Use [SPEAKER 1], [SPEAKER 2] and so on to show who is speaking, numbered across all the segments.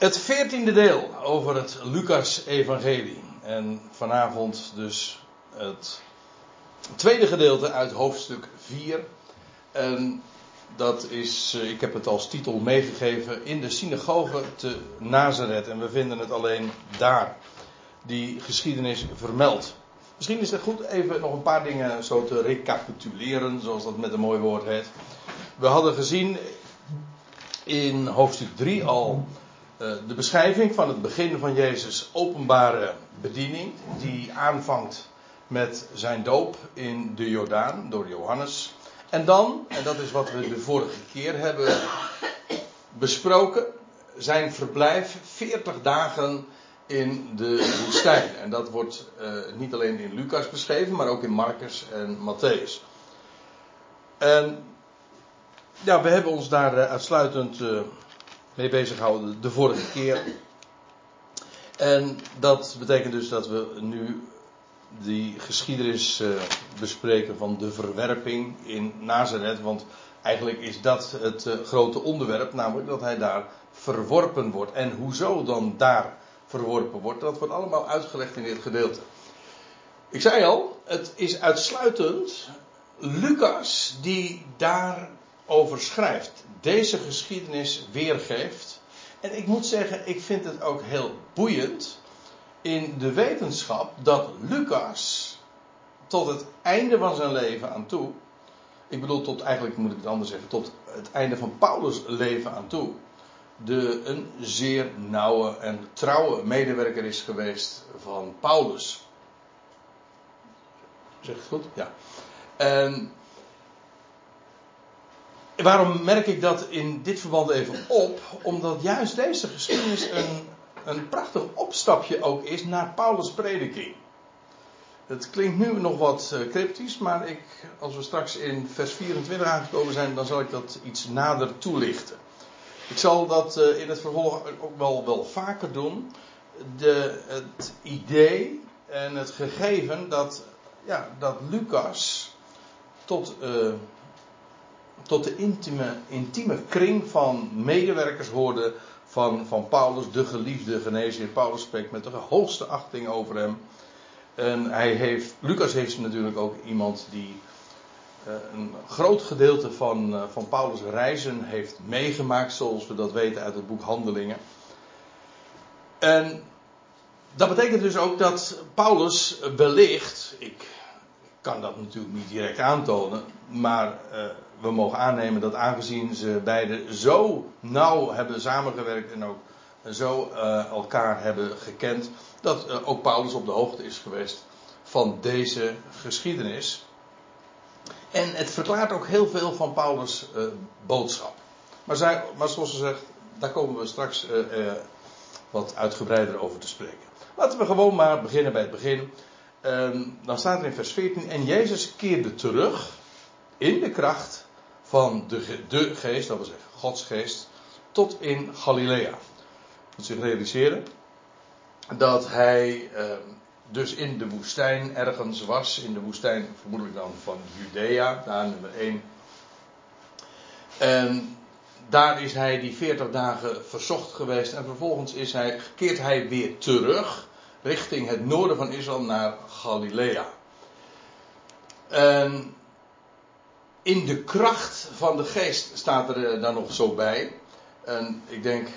[SPEAKER 1] Het veertiende deel over het Lucas-evangelie. En vanavond dus het tweede gedeelte uit hoofdstuk 4. En dat is, eh, ik heb het als titel meegegeven, in de synagoge te Nazareth. En we vinden het alleen daar, die geschiedenis vermeld. Misschien is het goed even nog een paar dingen zo te recapituleren, zoals dat met een mooi woord heet. We hadden gezien in hoofdstuk 3 al de beschrijving van het begin van Jezus' openbare bediening, die aanvangt met zijn doop in de Jordaan door Johannes. En dan, en dat is wat we de vorige keer hebben besproken, zijn verblijf 40 dagen in de woestijn. En dat wordt uh, niet alleen in Lucas beschreven, maar ook in Marcus en Matthäus. En ja, we hebben ons daar uh, uitsluitend mee bezig gehouden de vorige keer. En dat betekent dus dat we nu die geschiedenis uh, bespreken van de verwerping in Nazareth. Want eigenlijk is dat het uh, grote onderwerp, namelijk dat hij daar verworpen wordt. En hoezo dan daar verworpen wordt, dat wordt allemaal uitgelegd in dit gedeelte. Ik zei al, het is uitsluitend Lucas die daarover schrijft. Deze geschiedenis weergeeft. En ik moet zeggen, ik vind het ook heel boeiend in de wetenschap dat Lucas tot het einde van zijn leven aan toe, ik bedoel tot eigenlijk moet ik het anders zeggen, tot het einde van Paulus' leven aan toe, de, een zeer nauwe en trouwe medewerker is geweest van Paulus. Zeg ik het goed? Ja. En waarom merk ik dat in dit verband even op? Omdat juist deze geschiedenis een een prachtig opstapje ook is naar Paulus' prediking. Het klinkt nu nog wat eh, cryptisch, maar ik, als we straks in vers 24 aangekomen zijn, dan zal ik dat iets nader toelichten. Ik zal dat eh, in het vervolg ook wel, wel vaker doen. De, het idee en het gegeven dat, ja, dat Lucas tot, uh, tot de intieme, intieme kring van medewerkers hoorde van, van Paulus, de geliefde genezer. Paulus spreekt met de hoogste achting over hem. En hij heeft, Lucas heeft natuurlijk ook iemand die uh, een groot gedeelte van, uh, van Paulus' reizen heeft meegemaakt, zoals we dat weten uit het boek Handelingen. En dat betekent dus ook dat Paulus wellicht, ik kan dat natuurlijk niet direct aantonen, maar uh, we mogen aannemen dat aangezien ze beiden zo nauw hebben samengewerkt en ook zo uh, elkaar hebben gekend, dat uh, ook Paulus op de hoogte is geweest van deze geschiedenis. En het verklaart ook heel veel van Paulus' boodschap. Maar, zij, maar zoals ze zegt, daar komen we straks wat uitgebreider over te spreken. Laten we gewoon maar beginnen bij het begin. Um, dan staat er in vers 14: En Jezus keerde terug in de kracht van de, de geest, dat wil zeggen Gods geest, tot in Galilea. Moet zich realiseren dat hij uh, dus in de woestijn ergens was, in de woestijn vermoedelijk dan van Judea, daar nummer 1. En daar is hij die 40 dagen verzocht geweest en vervolgens is hij, keert hij weer terug richting het noorden van Israël naar Galilea. En in de kracht van de geest staat er eh, dan nog zo bij. En ik denk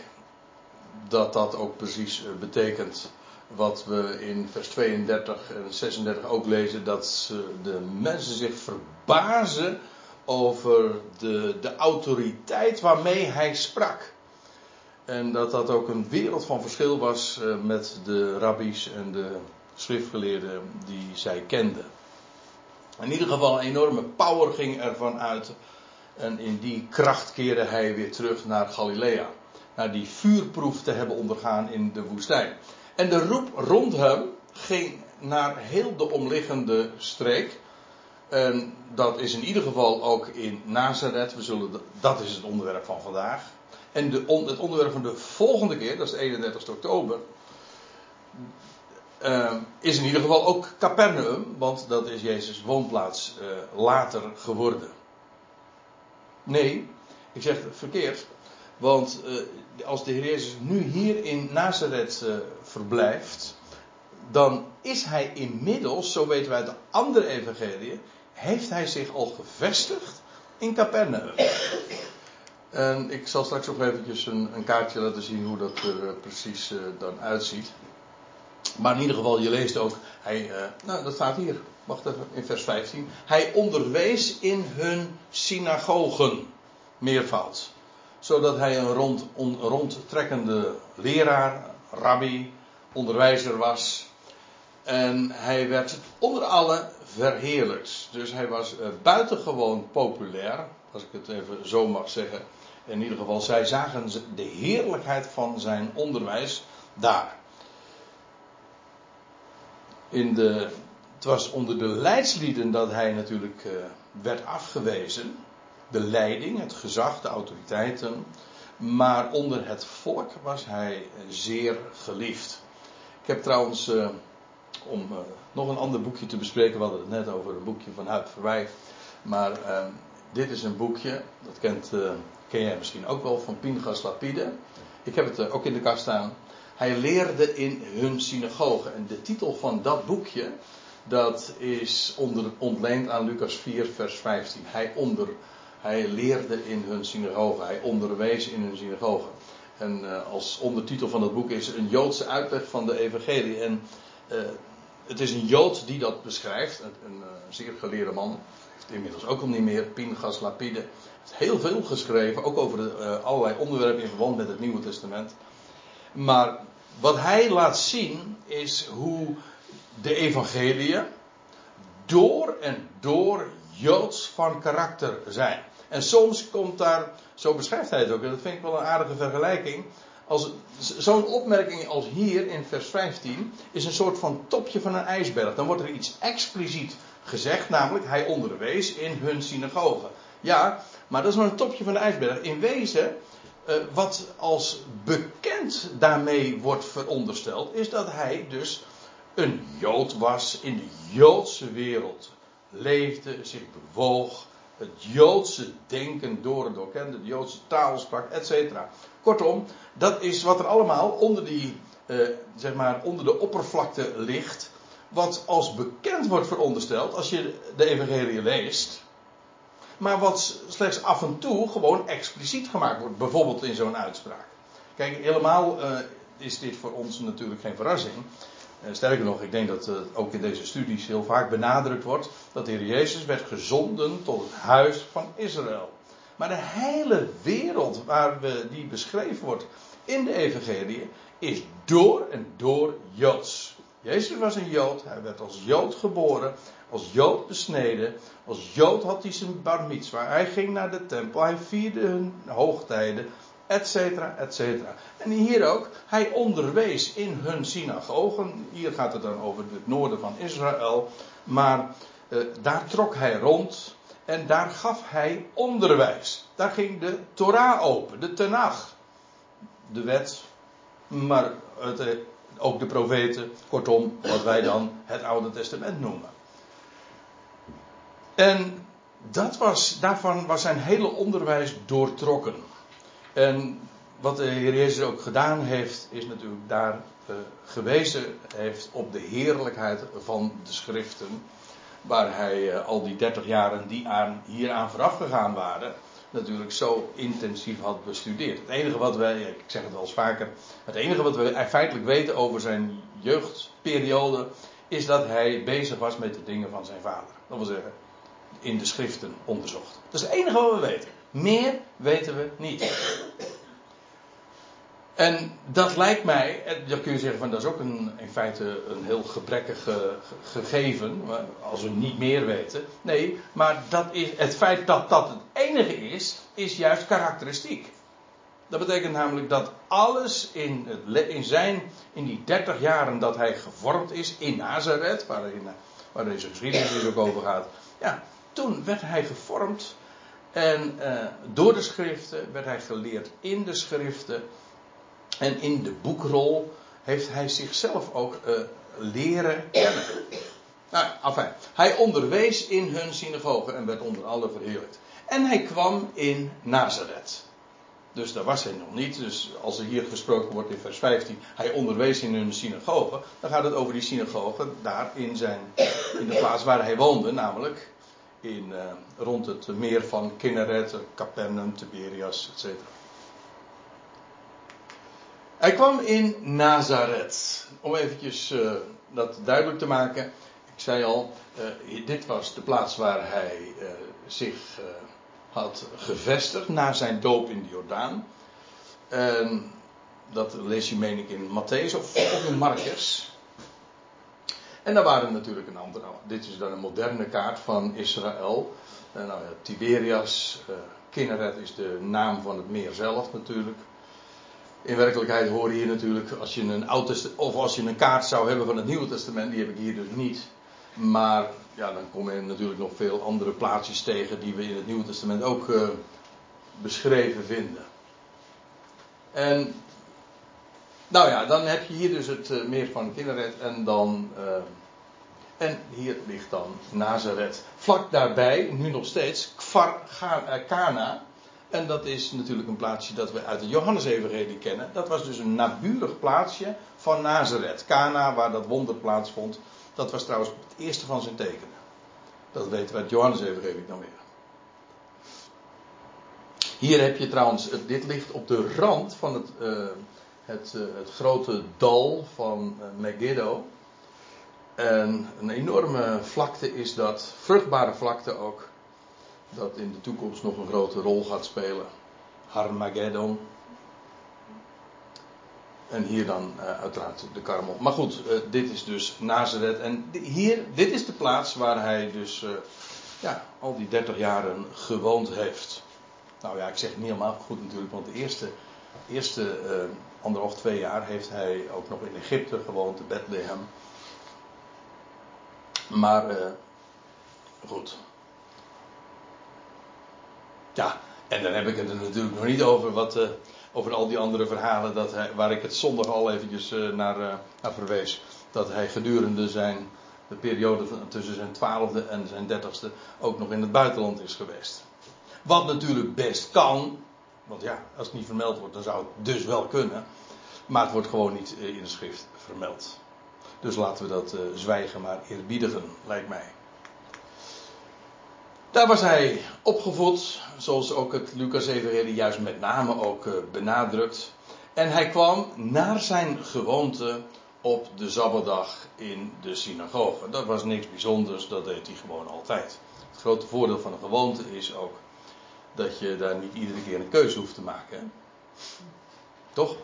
[SPEAKER 1] dat dat ook precies eh, betekent wat we in vers 32 en 36 ook lezen: dat de mensen zich verbazen over de, de autoriteit waarmee hij sprak. En dat dat ook een wereld van verschil was eh, met de rabbies en de schriftgeleerden die zij kenden. In ieder geval een enorme power ging ervan uit. En in die kracht keerde hij weer terug naar Galilea. Naar die vuurproef te hebben ondergaan in de woestijn. En de roep rond hem ging naar heel de omliggende streek. En dat is in ieder geval ook in Nazareth. We zullen, dat is het onderwerp van vandaag. En de, het onderwerp van de volgende keer, dat is de 31 oktober. Uh, is in ieder geval ook Capernaum, want dat is Jezus' woonplaats uh, later geworden. Nee, ik zeg het verkeerd. Want als de Heer Jezus nu hier in Nazareth verblijft, dan is hij inmiddels, zo weten wij uit de andere evangelie, heeft hij zich al gevestigd in Capernaum. En ik zal straks ook eventjes een, een kaartje laten zien hoe dat er eh, precies uh, dan uitziet. Maar in ieder geval, je leest ook, hij, uh, nou dat staat hier, wacht even, in vers 15. Hij onderwees in hun synagogen, meervoud. Zodat hij een rond, on, rondtrekkende leraar, rabbi, onderwijzer was. En hij werd onder alle verheerlijkt. Dus hij was buitengewoon populair, als ik het even zo mag zeggen. In ieder geval, zij zagen de heerlijkheid van zijn onderwijs daar. In de, het was onder de leidslieden dat hij natuurlijk uh, werd afgewezen. De leiding, het gezag, de autoriteiten. Maar onder het volk was hij zeer geliefd. Ik heb trouwens, uh, om nog een ander boekje te bespreken, we hadden het net over een boekje van Verwijt. Maar dit is een boekje, dat kent ken jij misschien ook wel van Pinchas Lapide. Ik heb het eh, ook in de kast staan. Hij leerde in hun synagoge. En de titel van dat boekje, dat is onder, ontleend aan Lucas 4, vers 15. Hij, onder, hij leerde in hun synagoge. Hij onderwees in hun synagoge. En uh, als ondertitel van dat boek is een Joodse uitleg van de evangelie. En uh, het is een Jood die dat beschrijft. Een, een, een zeer geleerde man. Inmiddels ook al niet meer. Pinchas Lapide heel veel geschreven, ook over de, uh, allerlei onderwerpen in verband met het Nieuwe Testament. Maar wat hij laat zien is hoe de evangelie door en door joods van karakter zijn. En soms komt daar, zo beschrijft hij het ook, en dat vind ik wel een aardige vergelijking. Zo'n opmerking als hier in vers 15 is een soort van topje van een ijsberg. Dan wordt er iets expliciet gezegd, namelijk hij onderwees in hun synagoge. Ja, maar dat is maar een topje van de ijsberg. In wezen, uh, wat als bekend daarmee wordt verondersteld, is dat hij dus een Jood was, in de Joodse wereld leefde, zich bewoog, het Joodse denken door en door kende, de Joodse taal sprak, etc. Kortom, dat is wat er allemaal onder die, uh, zeg maar, onder de oppervlakte ligt, wat als bekend wordt verondersteld als je de evangelie leest maar wat slechts af en toe gewoon expliciet gemaakt wordt, bijvoorbeeld in zo'n uitspraak. Kijk, helemaal uh, is dit voor ons natuurlijk geen verrassing. Uh, sterker nog, ik denk dat uh, ook in deze studies heel vaak benadrukt wordt dat de Heer Jezus werd gezonden tot het huis van Israël. Maar de hele wereld waar we, die beschreven wordt in de Evangelie is door en door Joods. Jezus was een Jood, hij werd als Jood geboren, als Jood besneden, als Jood had hij zijn bar mitzwa. Hij ging naar de tempel, hij vierde hun hoogtijden, et cetera, et cetera. En hier ook, hij onderwees in hun synagogen. Hier gaat het dan over het noorden van Israël. Maar eh, daar trok hij rond en daar gaf hij onderwijs. Daar ging de Torah open, de Tenach. De wet, maar eh, ook de profeten, kortom, wat wij dan het Oude Testament noemen. En dat was, daarvan was zijn hele onderwijs doortrokken. En wat de Heer Jezus ook gedaan heeft, is natuurlijk daar uh, gewezen heeft op de heerlijkheid van de schriften. Waar hij uh, al die dertig jaren die aan, hieraan vooraf gegaan waren, natuurlijk zo intensief had bestudeerd. Het enige wat wij, ik zeg het wel eens vaker, het enige wat we feitelijk weten over zijn jeugdperiode, is dat hij bezig was met de dingen van zijn vader. Dat wil zeggen, in de schriften onderzocht. Dat is het enige wat we weten. Meer weten we niet. En dat lijkt mij, dan kun je zeggen van dat is ook een, in feite een heel gebrekkig gegeven, als we niet meer weten. Nee, maar dat is, het feit dat dat het enige is, is juist karakteristiek. Dat betekent namelijk dat alles in, het, in zijn, in die 30 jaren dat hij gevormd is in Nazareth, waarin, waar deze geschiedenis dus ook over gaat, ja, toen werd hij gevormd en uh, door de schriften werd hij geleerd in de schriften. En in de boekrol heeft hij zichzelf ook uh, leren kennen. Nou, enfin, hij onderwees in hun synagoge en werd onder alle verheerlijkt. En hij kwam in Nazareth. Dus daar was hij nog niet. Dus als er hier gesproken wordt in vers 15, hij onderwees in hun synagoge, dan gaat het over die synagoge daar in, zijn, in de plaats waar hij woonde, namelijk in, uh, rond het meer van Kinneret, Capernaum, Tiberias, etc. Hij kwam in Nazareth. Om eventjes uh, dat duidelijk te maken. Ik zei al, uh, dit was de plaats waar hij zich had gevestigd na zijn doop in de Jordaan. Dat lees je meen ik in Matthäus of, of in Marcus. En daar waren natuurlijk een andere. Dit is dan een moderne kaart van Israël. Uh, nou Tiberias, uh, Kinneret is de naam van het meer zelf natuurlijk. In werkelijkheid hoor je hier natuurlijk, als je een oud of als je een kaart zou hebben van het Nieuwe Testament, die heb ik hier dus niet. Maar ja, dan kom je natuurlijk nog veel andere plaatsjes tegen die we in het Nieuwe Testament ook uh, beschreven vinden. En nou ja, dan heb je hier dus het uh, meer van Kinneret en dan. Uh, en hier ligt dan Nazareth. Vlak daarbij, nu nog steeds, Kfar Kana. En dat is natuurlijk een plaatsje dat we uit de Johannes-evangelie kennen. Dat was dus een naburig plaatsje van Nazareth. Kana, waar dat wonder plaatsvond. Dat was trouwens het eerste van zijn tekenen. Dat weten we uit Johannes-evangelie dan weer. Hier heb je trouwens, dit ligt op de rand van het, het, uh, het, grote dal van uh, Megiddo. En een enorme vlakte is dat, vruchtbare vlakte ook, dat in de toekomst nog een grote rol gaat spelen. Harmageddon. En hier dan uh, uiteraard de Karmel. Maar goed, dit is dus Nazareth. En hier, dit is de plaats waar hij dus ja, al die 30 jaren gewoond heeft. Nou ja, ik zeg het niet helemaal goed natuurlijk, want de eerste, eerste anderhalf, twee jaar heeft hij ook nog in Egypte gewoond, in Bethlehem. Maar goed. Ja, en dan heb ik het er natuurlijk nog niet over wat over al die andere verhalen dat waar ik het zondag al eventjes uh, naar, naar, verwees. Dat hij gedurende zijn, de periode tussen zijn twaalfde en zijn dertigste ook nog in het buitenland is geweest. Wat natuurlijk best kan, want ja, als het niet vermeld wordt, dan zou het dus wel kunnen. Maar het wordt gewoon niet in de schrift vermeld. Dus laten we dat uh, zwijgen maar eerbiedigen, lijkt mij. Daar was hij opgevoed, zoals ook het Lucas Evangelie juist met name ook uh, benadrukt. En hij kwam naar zijn gewoonte op de Zabbadag in de synagoge. Dat was niks bijzonders, dat deed hij gewoon altijd. Het grote voordeel van een gewoonte is ook dat je daar niet iedere keer een keuze hoeft te maken. Toch?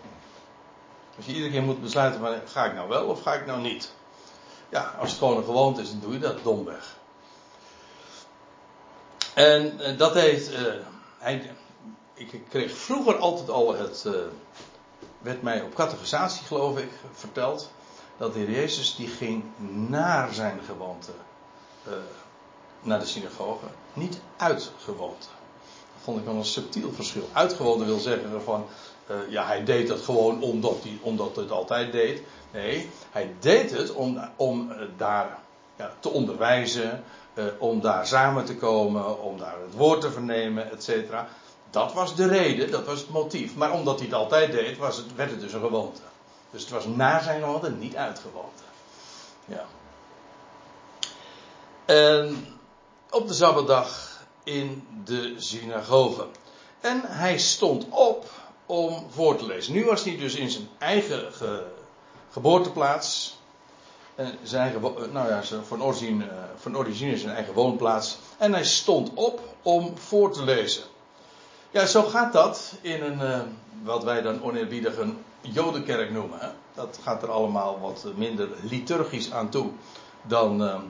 [SPEAKER 1] Als je iedere keer moet besluiten, van, ga ik nou wel of ga ik nou niet? Ja, als het gewoon een gewoonte is, dan doe je dat domweg. En uh, dat heeft. Uh, hij, ik kreeg vroeger altijd al het. Uh, werd mij op categorisatie, geloof ik, verteld. Dat de Heer Jezus die ging naar zijn gewoonte. naar de synagoge. Niet uit gewoonte. Vond ik wel een subtiel verschil. Uitgewoonte wil zeggen van. ja, hij deed dat gewoon omdat hij omdat het altijd deed. Nee, hij deed het om, om daar ja, te onderwijzen, uh, om daar samen te komen, om daar het woord te vernemen, et. Dat was de reden, dat was het motief. Maar omdat hij het altijd deed, was het, werd het dus een gewoonte. Dus het was na zijn gewoonte, niet uitgewoonte. Ja. En op de Zabbatdag in de synagoge. En hij stond op om voor te lezen. Nu was hij dus in zijn eigen ge, geboorteplaats zijn eigen, nou ja, van origine, eh, van zijn eigen woonplaats. En hij stond op om voor te lezen. Ja, zo gaat dat in een, wat wij dan oneerbiedig een jodenkerk noemen. Hè? Dat gaat er allemaal wat minder liturgisch aan toe dan,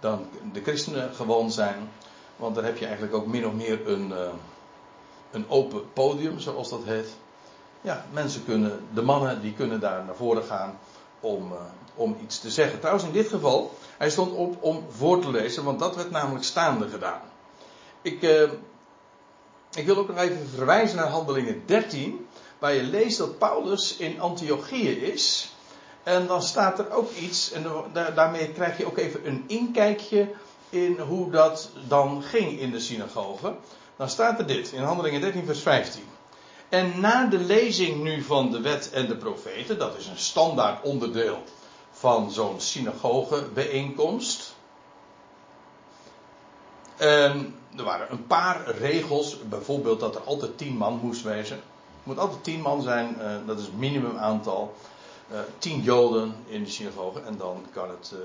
[SPEAKER 1] dan de christenen gewoon zijn. Want daar heb je eigenlijk ook min of meer een, uh, een open podium, zoals dat heet. Ja, mensen kunnen, de mannen die kunnen daar naar voren gaan om, om iets te zeggen. Trouwens, in dit geval, hij stond op om voor te lezen, want dat werd namelijk staande gedaan. Ik, uh, ik wil ook nog even verwijzen naar Handelingen 13, waar je leest dat Paulus in Antiochië is. En dan staat er ook iets, en daarmee krijg je ook even een inkijkje in hoe dat dan ging in de synagoge. Dan staat er dit in Handelingen 13, vers 15. En na de lezing nu van de wet en de profeten, dat is een standaard onderdeel van zo'n synagogebijeenkomst. En er waren een paar regels, bijvoorbeeld dat er altijd tien man moest wezen. Het moet altijd tien man zijn, uh, dat is het minimumaantal. Uh, tien joden in de synagoge en dan kan het, uh,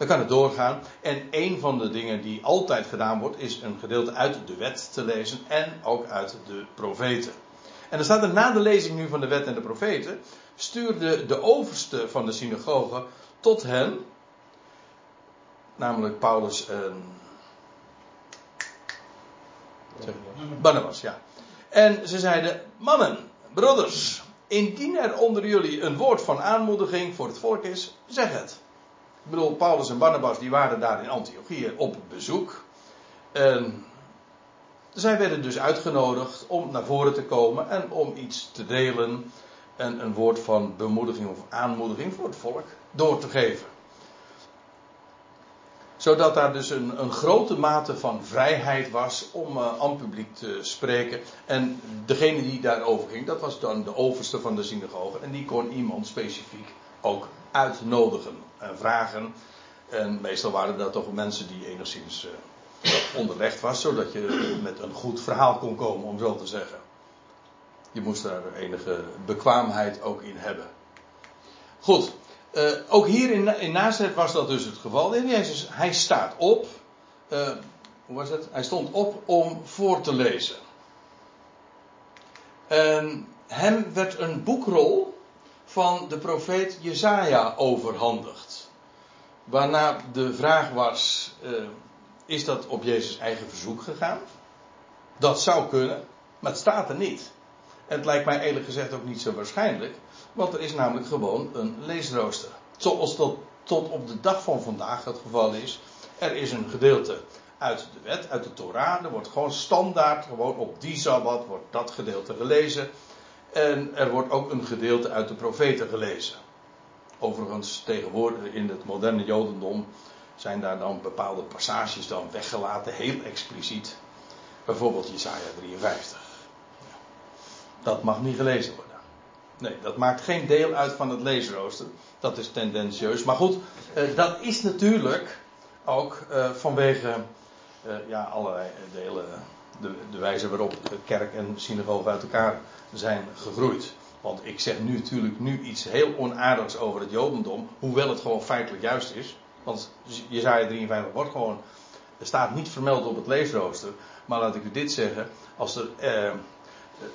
[SPEAKER 1] dan kan het doorgaan. En een van de dingen die altijd gedaan wordt, is een gedeelte uit de wet te lezen en ook uit de profeten. En dan staat er na de lezing nu van de wet en de profeten, stuurde de overste van de synagoge tot hen, namelijk Paulus en Barnabas, ja. En ze zeiden: Mannen, broeders, indien er onder jullie een woord van aanmoediging voor het volk is, zeg het. Ik bedoel, Paulus en Barnabas die waren daar in Antiochië op bezoek. En zij werden dus uitgenodigd om naar voren te komen en om iets te delen. En een woord van bemoediging of aanmoediging voor het volk door te geven zodat daar dus een, een grote mate van vrijheid was om uh, aan het publiek te spreken. En degene die daarover ging, dat was dan de overste van de synagoge. En die kon iemand specifiek ook uitnodigen en vragen. En meestal waren dat toch mensen die enigszins uh, onderlegd was, zodat je met een goed verhaal kon komen, om zo te zeggen. Je moest daar enige bekwaamheid ook in hebben. Goed, uh, ook hier in, in Nazareth was dat dus het geval. Heer Jezus, hij staat op. Hoe was het? Hij stond op om voor te lezen. En hem werd een boekrol van de profeet Jezaja overhandigd. Waarna de vraag was: uh, is dat op Jezus' eigen verzoek gegaan? Dat zou kunnen, maar het staat er niet. En het lijkt mij eerlijk gezegd ook niet zo waarschijnlijk. Want er is namelijk gewoon een leesrooster. Zoals dat tot op de dag van vandaag het geval is. Er is een gedeelte uit de wet, uit de Torah. Er wordt gewoon standaard, gewoon op die Sabbat wordt dat gedeelte gelezen. En er wordt ook een gedeelte uit de profeten gelezen. Overigens, tegenwoordig in het moderne Jodendom zijn daar dan bepaalde passages dan weggelaten, heel expliciet. Bijvoorbeeld Jesaja 53. Dat mag niet gelezen worden. Nee, dat maakt geen deel uit van het leesrooster. Dat is tendentieus. Maar goed, eh, dat is natuurlijk ook eh, vanwege eh, ja, allerlei delen. De, de wijze waarop kerk en synagoge uit elkaar zijn gegroeid. Want ik zeg nu natuurlijk nu iets heel onaardigs over het Jodendom. Hoewel het gewoon feitelijk juist is. Want Jezaja 53 wordt gewoon. Staat niet vermeld op het leesrooster. Maar laat ik u dit zeggen. Als er. Eh,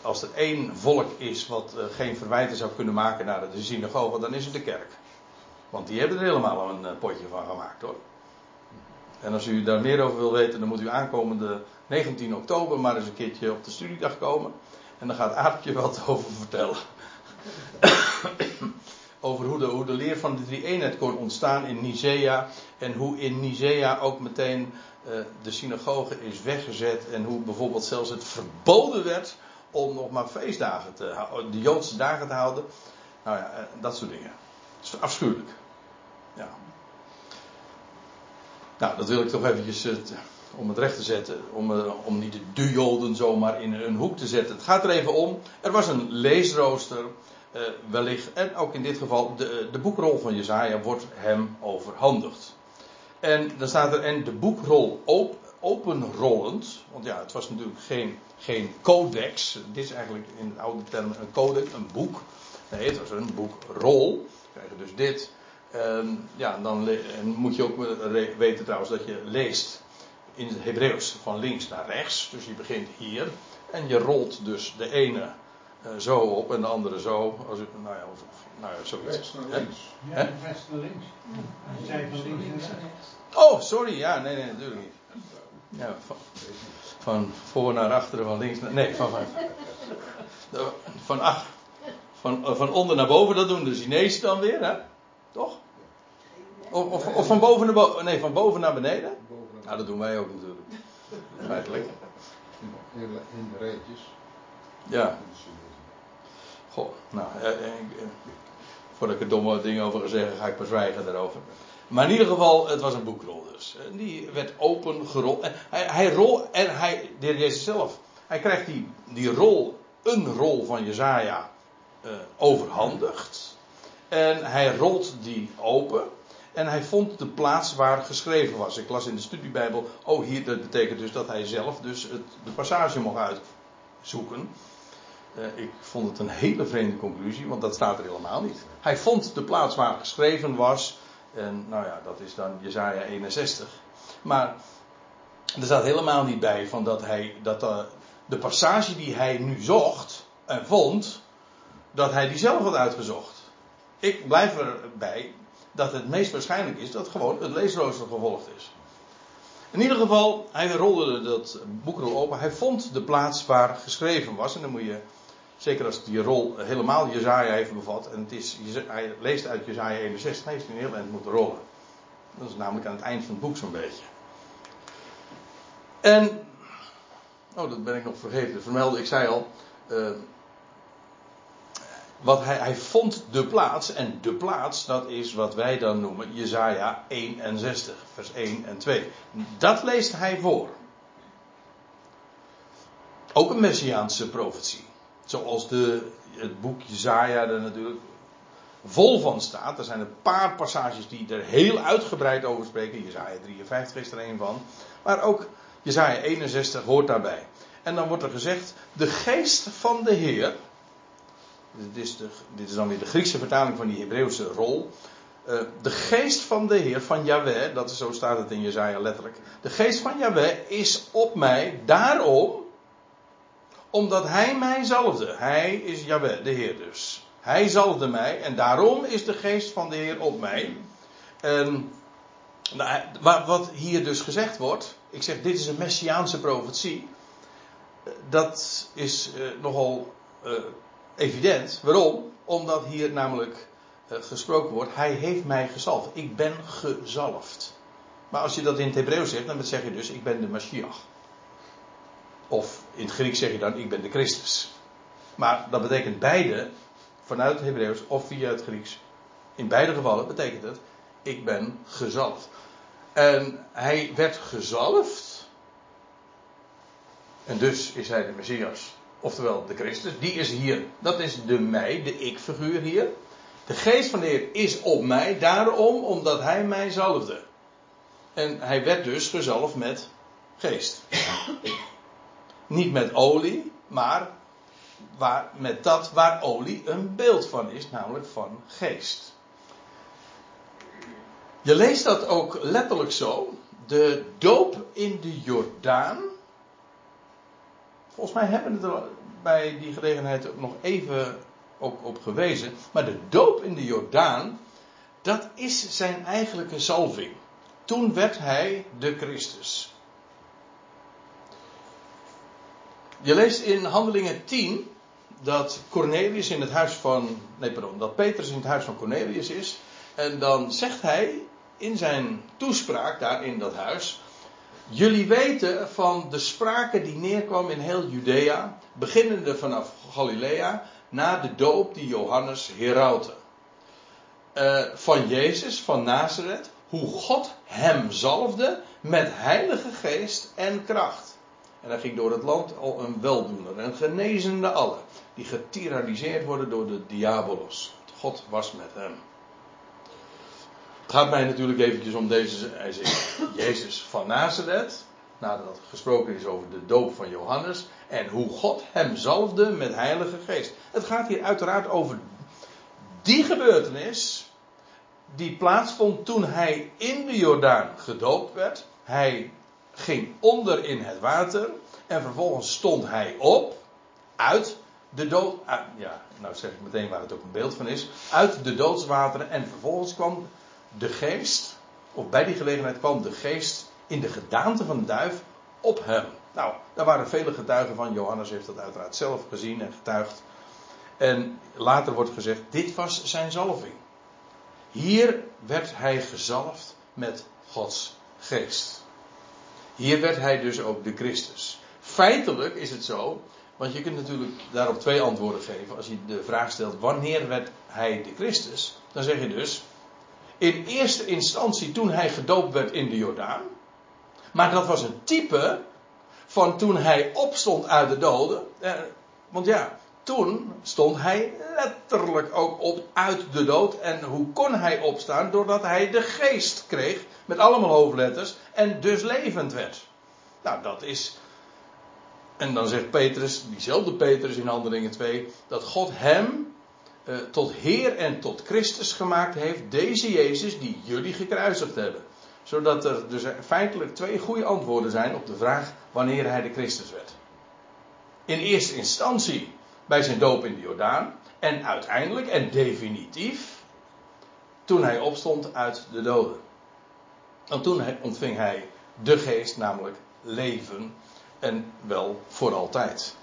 [SPEAKER 1] als er één volk is wat uh, geen verwijten zou kunnen maken naar de synagoge, dan is het de kerk. Want die hebben er helemaal een uh, potje van gemaakt hoor. En als u daar meer over wil weten, dan moet u aankomende 19 oktober maar eens een keertje op de studiedag komen. En dan gaat Aartje wat over vertellen. over hoe de, hoe de leer van de drie eenheid kon ontstaan in Nicea. En hoe in Nicea ook meteen uh, de synagoge is weggezet. En hoe bijvoorbeeld zelfs het verboden werd om nog maar feestdagen te houden, de Joodse dagen te houden. Nou ja, eh, dat soort dingen. Dat is afschuwelijk. Ja. Nou, dat wil ik toch eventjes uh, om het recht te zetten. Om, uh, om niet de Joden zomaar in een hoek te zetten. Het gaat er even om. Er was een leesrooster. Uh, wellicht. En ook in dit geval. De, de boekrol van Jezaja wordt hem overhandigd. En dan staat er. En de boekrol op, openrollend. Want ja, het was natuurlijk geen geen codex. Dit is eigenlijk in de oude termen een codex, een boek. Nee, het was een boekrol. Dan krijg je dus dit. Um, ja, dan en moet je ook weten trouwens dat je leest in het Hebreeuws van links naar rechts. Dus je begint hier. En je rolt dus de ene uh, zo op en de andere zo. Als het, nou ja, of, nou ja, zoiets.
[SPEAKER 2] Rechts naar links. Ja, rechts naar links. Van links naar rechts.
[SPEAKER 1] Oh, sorry. Ja, nee, nee, natuurlijk niet. Ja, van, van voor naar achteren, van links naar. Nee, van. Van, van, ach, van, van onder naar boven, dat doen de Chinezen dan weer, hè? Toch? Of, of, of van boven naar boven. Nee, van boven naar beneden? Nou, dat doen wij ook natuurlijk. Feitelijk.
[SPEAKER 3] In de reetjes.
[SPEAKER 1] Ja. Goh, nou, eh, eh, voordat ik er domme dingen over ga zeggen, ga ik maar zwijgen daarover. Maar in ieder geval, het was een boekrol dus. En die werd open gerold. En hij, hij rol, en hij, de heer Jezus zelf, hij krijgt die, die rol een rol van Jezaja uh, overhandigd. En hij rolt die open. En hij vond de plaats waar geschreven was. Ik las in de studiebijbel. Oh, hier, dat betekent dus dat hij zelf dus het, de passage mocht uitzoeken. Uh, ik vond het een hele vreemde conclusie, want dat staat er helemaal niet. Hij vond de plaats waar geschreven was. En nou ja, dat is dan Jezaja 61. Maar er staat helemaal niet bij van dat hij dat uh, de passage die hij nu zocht en vond, dat hij die zelf had uitgezocht. Ik blijf erbij dat het meest waarschijnlijk is dat gewoon het leesrooster gevolgd is. In ieder geval, hij rolde dat boekrol open. Hij vond de plaats waar geschreven was. En dan moet je, zeker als die rol helemaal Jezaja heeft bevat. En het is, hij leest uit Jezaja 61, heeft hij een heel eind moeten rollen. Dat is namelijk aan het eind van het boek zo'n beetje. En, oh dat ben ik nog vergeten vermelden. Ik zei al, uh, wat hij, hij vond de plaats. En de plaats, dat is wat wij dan noemen Jezaja 61, vers 1 en 2. Dat leest hij voor. Ook een messiaanse profetie. Zoals de, het boek Jezaja er natuurlijk vol van staat. Er zijn een paar passages die er heel uitgebreid over spreken. Jezaja 53 is er een van. Maar ook Jezaja 61 hoort daarbij. En dan wordt er gezegd, de geest van de Heer dit is, dit is dan weer de Griekse vertaling van die Hebreeuwse rol. Uh, de geest van de Heer, van Yahweh, dat is, zo staat het in Jezaja letterlijk. De geest van Yahweh is op mij, daarom, omdat hij mij zalfde. Hij is Yahweh, de Heer dus. Hij zalfde mij en daarom is de geest van de Heer op mij. Nou, wat hier dus gezegd wordt, ik zeg dit is een messiaanse profetie. Dat is uh, nogal evident. Waarom? Omdat hier namelijk uh, gesproken wordt, hij heeft mij gezalfd. Ik ben gezalfd. Maar als je dat in het Hebreeuws zegt, dan zeg je dus, ik ben de Mashiach. Of in het Grieks zeg je dan, ik ben de Christus. Maar dat betekent beide, vanuit het Hebreeuws of via het Grieks. In beide gevallen betekent het, ik ben gezalfd. En hij werd gezalfd. En dus is hij de Messias. Oftewel de Christus. Die is hier. Dat is de mij, de ik-figuur hier. De geest van de Heer is op mij. Daarom omdat hij mij zalfde. En hij werd dus gezalfd met geest. Niet met olie, maar waar, met dat waar olie een beeld van is, namelijk van geest. Je leest dat ook letterlijk zo. De doop in de Jordaan Volgens mij hebben we er bij die gelegenheid ook nog even ook op gewezen. Maar de doop in de Jordaan, dat is zijn eigenlijke zalving. Toen werd hij de Christus. Je leest in Handelingen 10 dat Cornelius in het huis van. Nee, pardon, dat Petrus in het huis van Cornelius is. En dan zegt hij in zijn toespraak daar in dat huis. Jullie weten van de sprake die neerkwam in heel Judea, beginnende vanaf Galilea, na de doop die Johannes herautte. Uh, van Jezus, van Nazareth, hoe God hem zalfde met heilige geest en kracht. En hij ging door het land al een weldoener, een genezende allen, die getiraniseerd worden door de diabolos. God was met hem. Het gaat mij natuurlijk eventjes om deze, Jezus van Nazareth, nadat gesproken is over de doop van Johannes, en hoe God hem zalfde met heilige geest. Het gaat hier uiteraard over die gebeurtenis die plaatsvond toen hij in de Jordaan gedoopt werd. Hij ging onder in het water en vervolgens stond hij op uit de dood. ja, nou zeg ik meteen waar het ook een beeld van is. Uit de doodswateren en vervolgens kwam de geest, of bij die gelegenheid kwam de geest in de gedaante van de duif op hem. Nou, daar waren vele getuigen van. Johannes heeft dat uiteraard zelf gezien en getuigd. En later wordt gezegd, dit was zijn zalving. Hier werd hij gezalfd met Gods geest. Hier werd hij dus ook de Christus. Feitelijk is het zo, want je kunt natuurlijk daarop twee antwoorden geven. Als je de vraag stelt, wanneer werd hij de Christus? Dan zeg je dus, in eerste instantie toen hij gedoopt werd in de Jordaan. Maar dat was een type van toen hij opstond uit de doden. Eh, Want ja, toen stond hij letterlijk ook op uit de dood. En hoe kon hij opstaan? Doordat hij de geest kreeg, met allemaal hoofdletters, en dus levend werd. Nou, dat is. En dan zegt Petrus, diezelfde Petrus in Handelingen 2, dat God hem eh, tot Heer en tot Christus gemaakt heeft, deze Jezus die jullie gekruisigd hebben. Zodat er dus feitelijk twee goede antwoorden zijn op de vraag wanneer hij de Christus werd. In eerste instantie bij zijn doop in de Jordaan. En uiteindelijk en definitief toen hij opstond uit de doden. En toen ontving hij de geest, namelijk leven en wel voor altijd.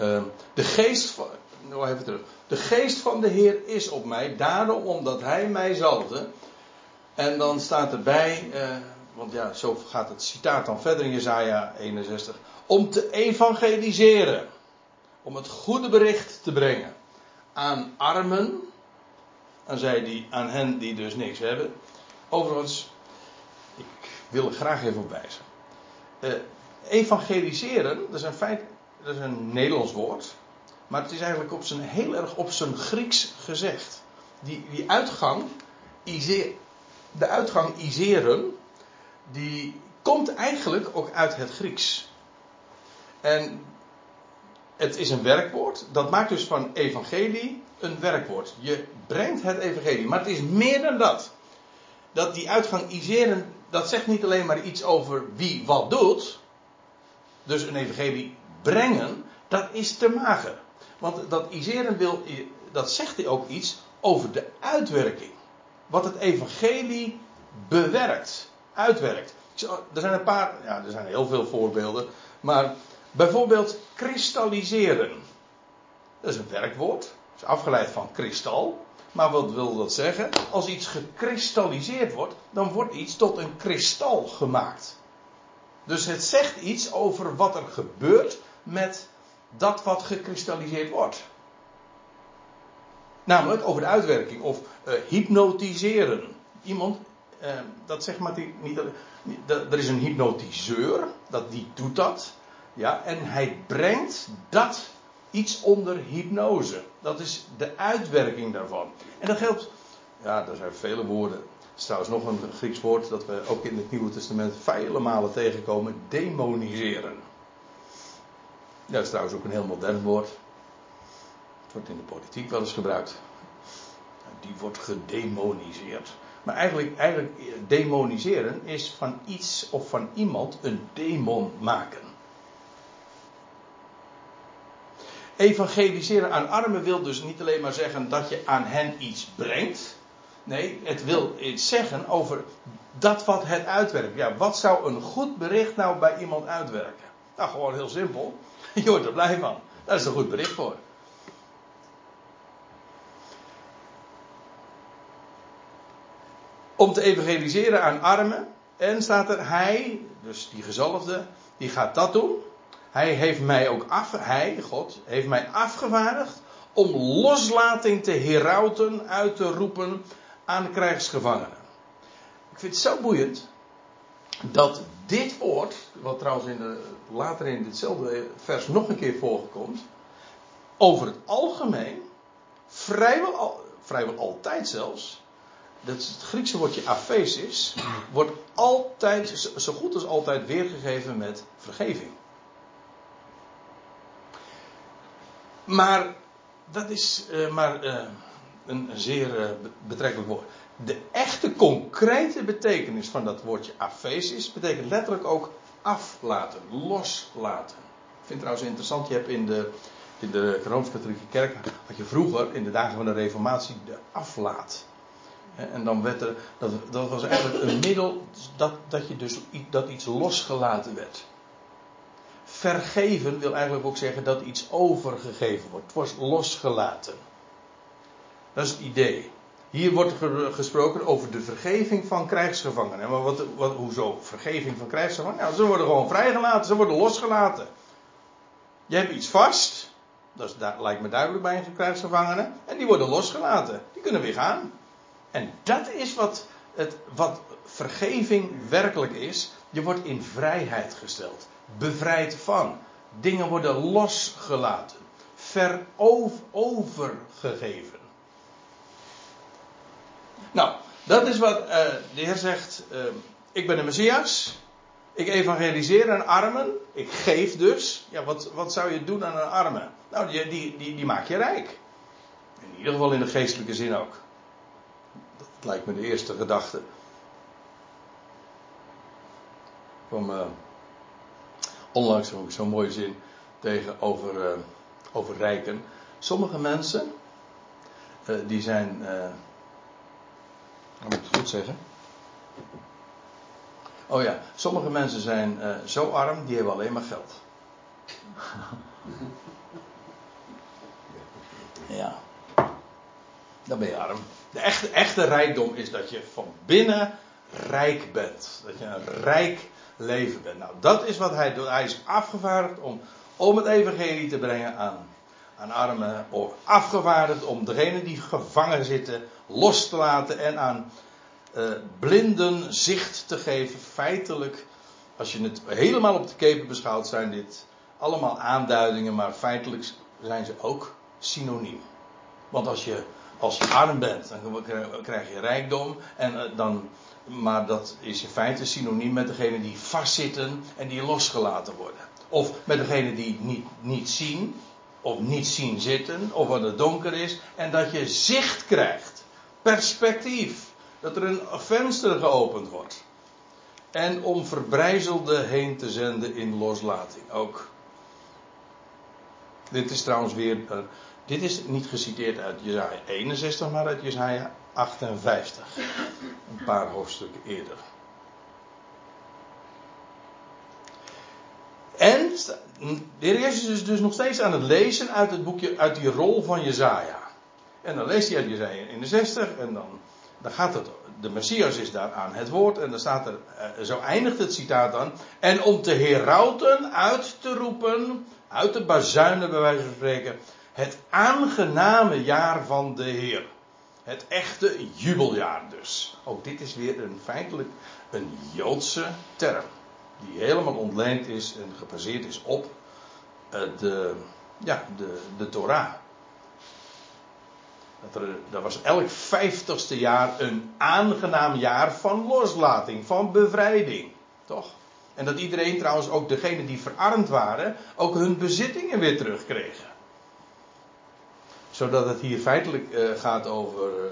[SPEAKER 1] Ehm, de geest van, nou. De geest van de Heer is op mij, daarom omdat hij mij zalde. En dan staat erbij, uh, want ja, zo gaat het citaat dan verder in Jezaja 61. Om te evangeliseren. Om het goede bericht te brengen. Aan armen. Aan, zij die, aan hen die dus niks hebben. Overigens, ik wil er graag even op wijzen. Uh, evangeliseren, dat is, een feit, dat is een Nederlands woord. Maar het is eigenlijk op zijn, heel erg op zijn Grieks gezegd. Die, die uitgang, de uitgang iseren, die komt eigenlijk ook uit het Grieks. En het is een werkwoord. Dat maakt dus van evangelie een werkwoord. Je brengt het evangelie. Maar het is meer dan dat. Dat die uitgang iseren, dat zegt niet alleen maar iets over wie wat doet. Dus een evangelie brengen, dat is te mager. Want dat iseren wil, dat zegt hij ook iets over de uitwerking. Wat het evangelie bewerkt, uitwerkt. Er zijn een paar, ja, er zijn heel veel voorbeelden. Maar bijvoorbeeld kristalliseren. Dat is een werkwoord. Dat is afgeleid van kristal. Maar wat wil dat zeggen? Als iets gekristalliseerd wordt, dan wordt iets tot een kristal gemaakt. Dus het zegt iets over wat er gebeurt met dat wat gekristalliseerd wordt. Namelijk over de uitwerking of uh, hypnotiseren. Iemand, uh, dat zegt maar niet. Er is een hypnotiseur, dat, die doet dat. Ja, en hij brengt dat iets onder hypnose. Dat is de uitwerking daarvan. En dat geldt, ja, er zijn vele woorden. Er is trouwens nog een Grieks woord dat we ook in het Nieuwe Testament vele malen tegenkomen: demoniseren. Dat is trouwens ook een heel modern woord. Het wordt in de politiek wel eens gebruikt. Die wordt gedemoniseerd. Maar eigenlijk, eigenlijk demoniseren is van iets of van iemand een demon maken. Evangeliseren aan armen wil dus niet alleen maar zeggen dat je aan hen iets brengt. Nee, het wil iets zeggen over dat wat het uitwerkt. Ja, wat zou een goed bericht nou bij iemand uitwerken? Nou, gewoon heel simpel. Je wordt er blij van. Daar is een goed bericht voor. Om te evangeliseren aan armen. En staat er, hij, dus die gezalfde, die gaat dat doen. Hij heeft mij ook af, hij, God, heeft mij afgevaardigd om loslating te herauten, uit te roepen aan krijgsgevangenen. Ik vind het zo boeiend dat dit woord, wat trouwens in de, later in ditzelfde vers nog een keer voorkomt, over het algemeen, vrijwel, vrijwel altijd zelfs, dat is het Griekse woordje aphesis, wordt altijd, zo goed als altijd weergegeven met vergeving. Maar dat is uh, maar uh, een, zeer uh, betrekkelijk woord. De echte concrete betekenis van dat woordje aphesis betekent letterlijk ook aflaten, loslaten. Ik vind het trouwens interessant, je hebt in de, in de Rooms-Katholieke Kerk, had je vroeger in de dagen van de Reformatie de aflaat. En dan werd er, dat, dat was eigenlijk een middel dat, dat, je dus, dat iets losgelaten werd. Vergeven wil eigenlijk ook zeggen dat iets overgegeven wordt. Het wordt losgelaten. Dat is het idee. Hier wordt gesproken over de vergeving van krijgsgevangenen. Maar wat, wat, hoezo vergeving van krijgsgevangenen? Nou, ze worden gewoon vrijgelaten, ze worden losgelaten. Je hebt iets vast, dat, lijkt me duidelijk bij een krijgsgevangene, en die worden losgelaten. Die kunnen weer gaan. En dat is wat, het, wat vergeving werkelijk is. Je wordt in vrijheid gesteld. bevrijd van. Dingen worden losgelaten. Verovergegeven. Nou, dat is wat uh, de Heer zegt. Uh, ik ben de Messias. Ik evangeliseer aan armen. Ik geef dus. Ja, wat, wat zou je doen aan een armen? Nou, die, die, die, die maak je rijk. In ieder geval in de geestelijke zin ook. Dat lijkt me de eerste gedachte. Van uh, onlangs ook zo'n mooie zin tegen over, uh, over rijken. Sommige mensen, die zijn, uh, moet ik het goed zeggen? Oh ja, sommige mensen zijn zo arm, die hebben alleen maar geld. ja, dan ben je arm. De echte, echte rijkdom is dat je van binnen rijk bent. Dat je een rijk leven bent. Nou, dat is wat hij doet. Hij is afgevaardigd om, om het evangelie te brengen aan, aan armen. Of afgevaardigd om degenen die gevangen zitten los te laten en aan uh, blinden zicht te geven. Feitelijk, als je het helemaal op de keper beschouwt, zijn dit allemaal aanduidingen, maar feitelijk zijn ze ook synoniem. Want als je, als arm bent, dan krijg je rijkdom en uh, dan maar dat is in feite synoniem met degene die vastzitten en die losgelaten worden. Of met degene die niet, niet zien, of niet zien zitten, of wat het donker is, en dat je zicht krijgt, perspectief, dat er een venster geopend wordt. En om verbrijzelden heen te zenden in loslating ook. Dit is trouwens weer, uh, dit is niet geciteerd uit Jezaja 61, maar uit Jezaja 58. Een paar hoofdstukken eerder. En de heer Jezus is dus nog steeds aan het lezen uit het boekje, uit die rol van Jezaja. En dan leest hij uit Jezaja 61 en dan, dan gaat het, de Messias is daar aan het woord en dan staat er, eh, zo eindigt het citaat dan. En om te herauten, uit te roepen, uit de bazuinen bij wijze van spreken, het aangename jaar van de Heer. Het echte jubeljaar dus. Ook dit is weer een feitelijk een Joodse term. Die helemaal ontleend is en gebaseerd is op uh, de, ja, de, de Torah. Dat, er, dat was elk vijftigste jaar een aangenaam jaar van loslating, van bevrijding. Toch? En dat iedereen trouwens, ook degenen die verarmd waren, ook hun bezittingen weer terugkregen zodat het hier feitelijk uh, gaat over uh,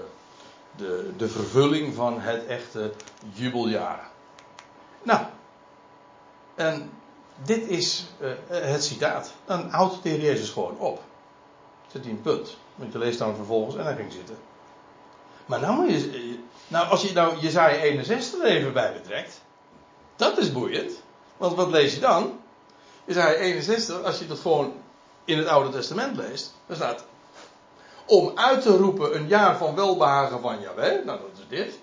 [SPEAKER 1] de, de vervulling van het echte jubeljaar. Nou, en dit is uh, het citaat. Dan houdt de Heer Jezus gewoon op. Zet hij een punt. Want je leest dan vervolgens en hij ging zitten. Maar nou, moet je, nou als je nou Jezaja 61 er even bij betrekt. Dat is boeiend. Want wat lees je dan? Jezaja 61, als je dat gewoon in het Oude Testament leest. Dan staat om uit te roepen een jaar van welbehagen van Jawel. Nou, dat is dit.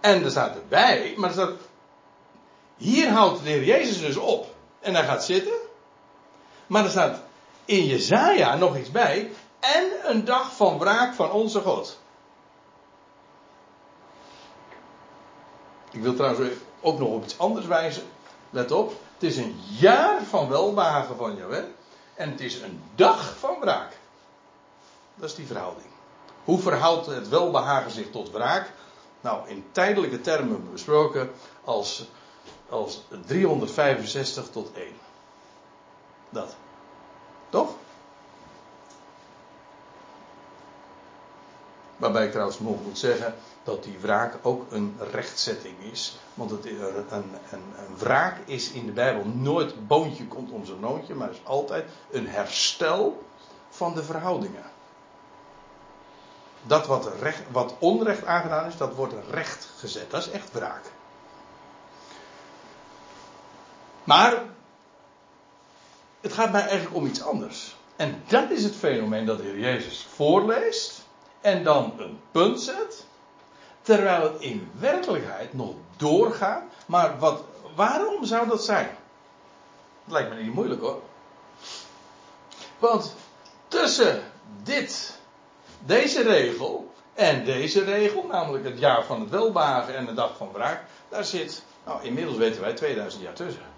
[SPEAKER 1] En er staat erbij, maar er staat, hier houdt de Heer Jezus dus op. En hij gaat zitten. Maar er staat in Jezaja nog iets bij. En een dag van wraak van onze God. Ik wil trouwens ook nog op iets anders wijzen. Let op. Het is een jaar van welbehagen van Jawel. En het is een dag van wraak. Dat is die verhouding. Hoe verhoudt het welbehagen zich tot wraak? Nou, in tijdelijke termen besproken als, als 365 tot 1. Dat. Toch? Waarbij ik trouwens nog moet zeggen dat die wraak ook een rechtzetting is. Want het, een, een, een wraak is in de Bijbel nooit boontje komt om zijn noontje, maar is altijd een herstel van de verhoudingen dat wat, recht, wat onrecht aangedaan is, dat wordt recht gezet. Dat is echt wraak. Maar het gaat mij eigenlijk om iets anders. En dat is het fenomeen dat de Heer Jezus voorleest en dan een punt zet, terwijl het in werkelijkheid nog doorgaat. Maar wat, waarom zou dat zijn? Dat lijkt me niet moeilijk hoor. Want tussen dit deze regel en deze regel, namelijk het jaar van het welbehagen en de dag van wraak, daar zit, nou inmiddels weten wij, 2000 jaar tussen.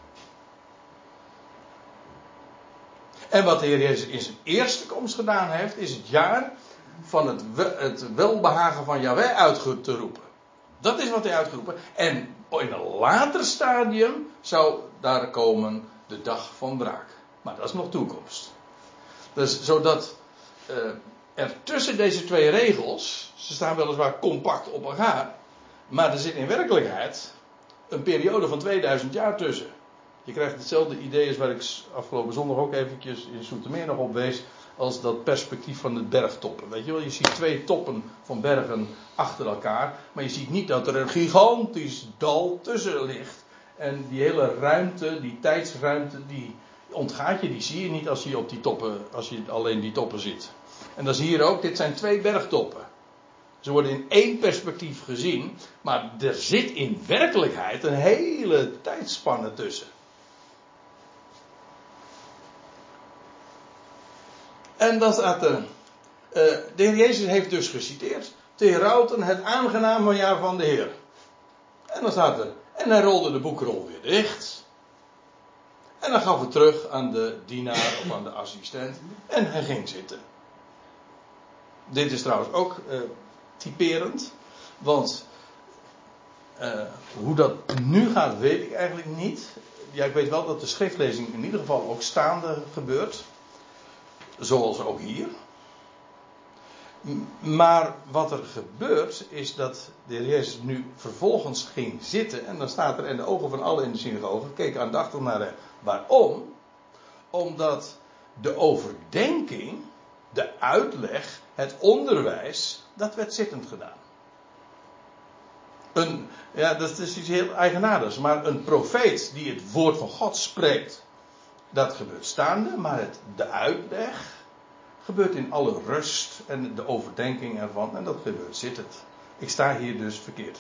[SPEAKER 1] En wat de Heer Jezus in zijn eerste komst gedaan heeft, is het jaar van het, welbehagen van Yahweh uit te roepen. Dat is wat hij uitgeroepen. En in een later stadium zou daar komen de dag van braak. Maar dat is nog toekomst. Dus zodat uh, er tussen deze twee regels, ze staan weliswaar compact op elkaar, maar er zit in werkelijkheid een periode van 2000 jaar tussen. Je krijgt hetzelfde idee als waar ik afgelopen zondag ook eventjes in Soetermeer nog op wees. Als dat perspectief van de bergtoppen. Weet je wel, je ziet twee toppen van bergen achter elkaar. Maar je ziet niet dat er een gigantisch dal tussen ligt. En die hele ruimte, die tijdsruimte, die ontgaat je. Die zie je niet als je op die toppen, als je alleen die toppen ziet. En dat is hier ook, dit zijn twee bergtoppen. Ze worden in één perspectief gezien, maar er zit in werkelijkheid een hele tijdspanne tussen. En dan staat er. Uh, de Heer Jezus heeft dus geciteerd. Te herauten het aangename jaar van de Heer. En dan staat er. En hij rolde de boekrol weer dicht. En dan gaf het terug aan de dienaar of aan de assistent. En hij ging zitten. Dit is trouwens ook uh, typerend. Want uh, hoe dat nu gaat, weet ik eigenlijk niet. Ja, ik weet wel dat de schriftlezing in ieder geval ook staande gebeurt. Zoals ook hier. Maar wat er gebeurt is dat de Jezus nu vervolgens ging zitten. En dan staat er, en de ogen van allen in de synagoge keken aandachtig naar hem. Waarom? Omdat de overdenking, de uitleg, het onderwijs, dat werd zittend gedaan. Een, ja, dat is iets heel eigenaardigs. Maar een profeet die het woord van God spreekt, dat gebeurt staande, maar het, de uitleg gebeurt in alle rust en de overdenking ervan. En dat gebeurt zittend. Ik sta hier dus verkeerd.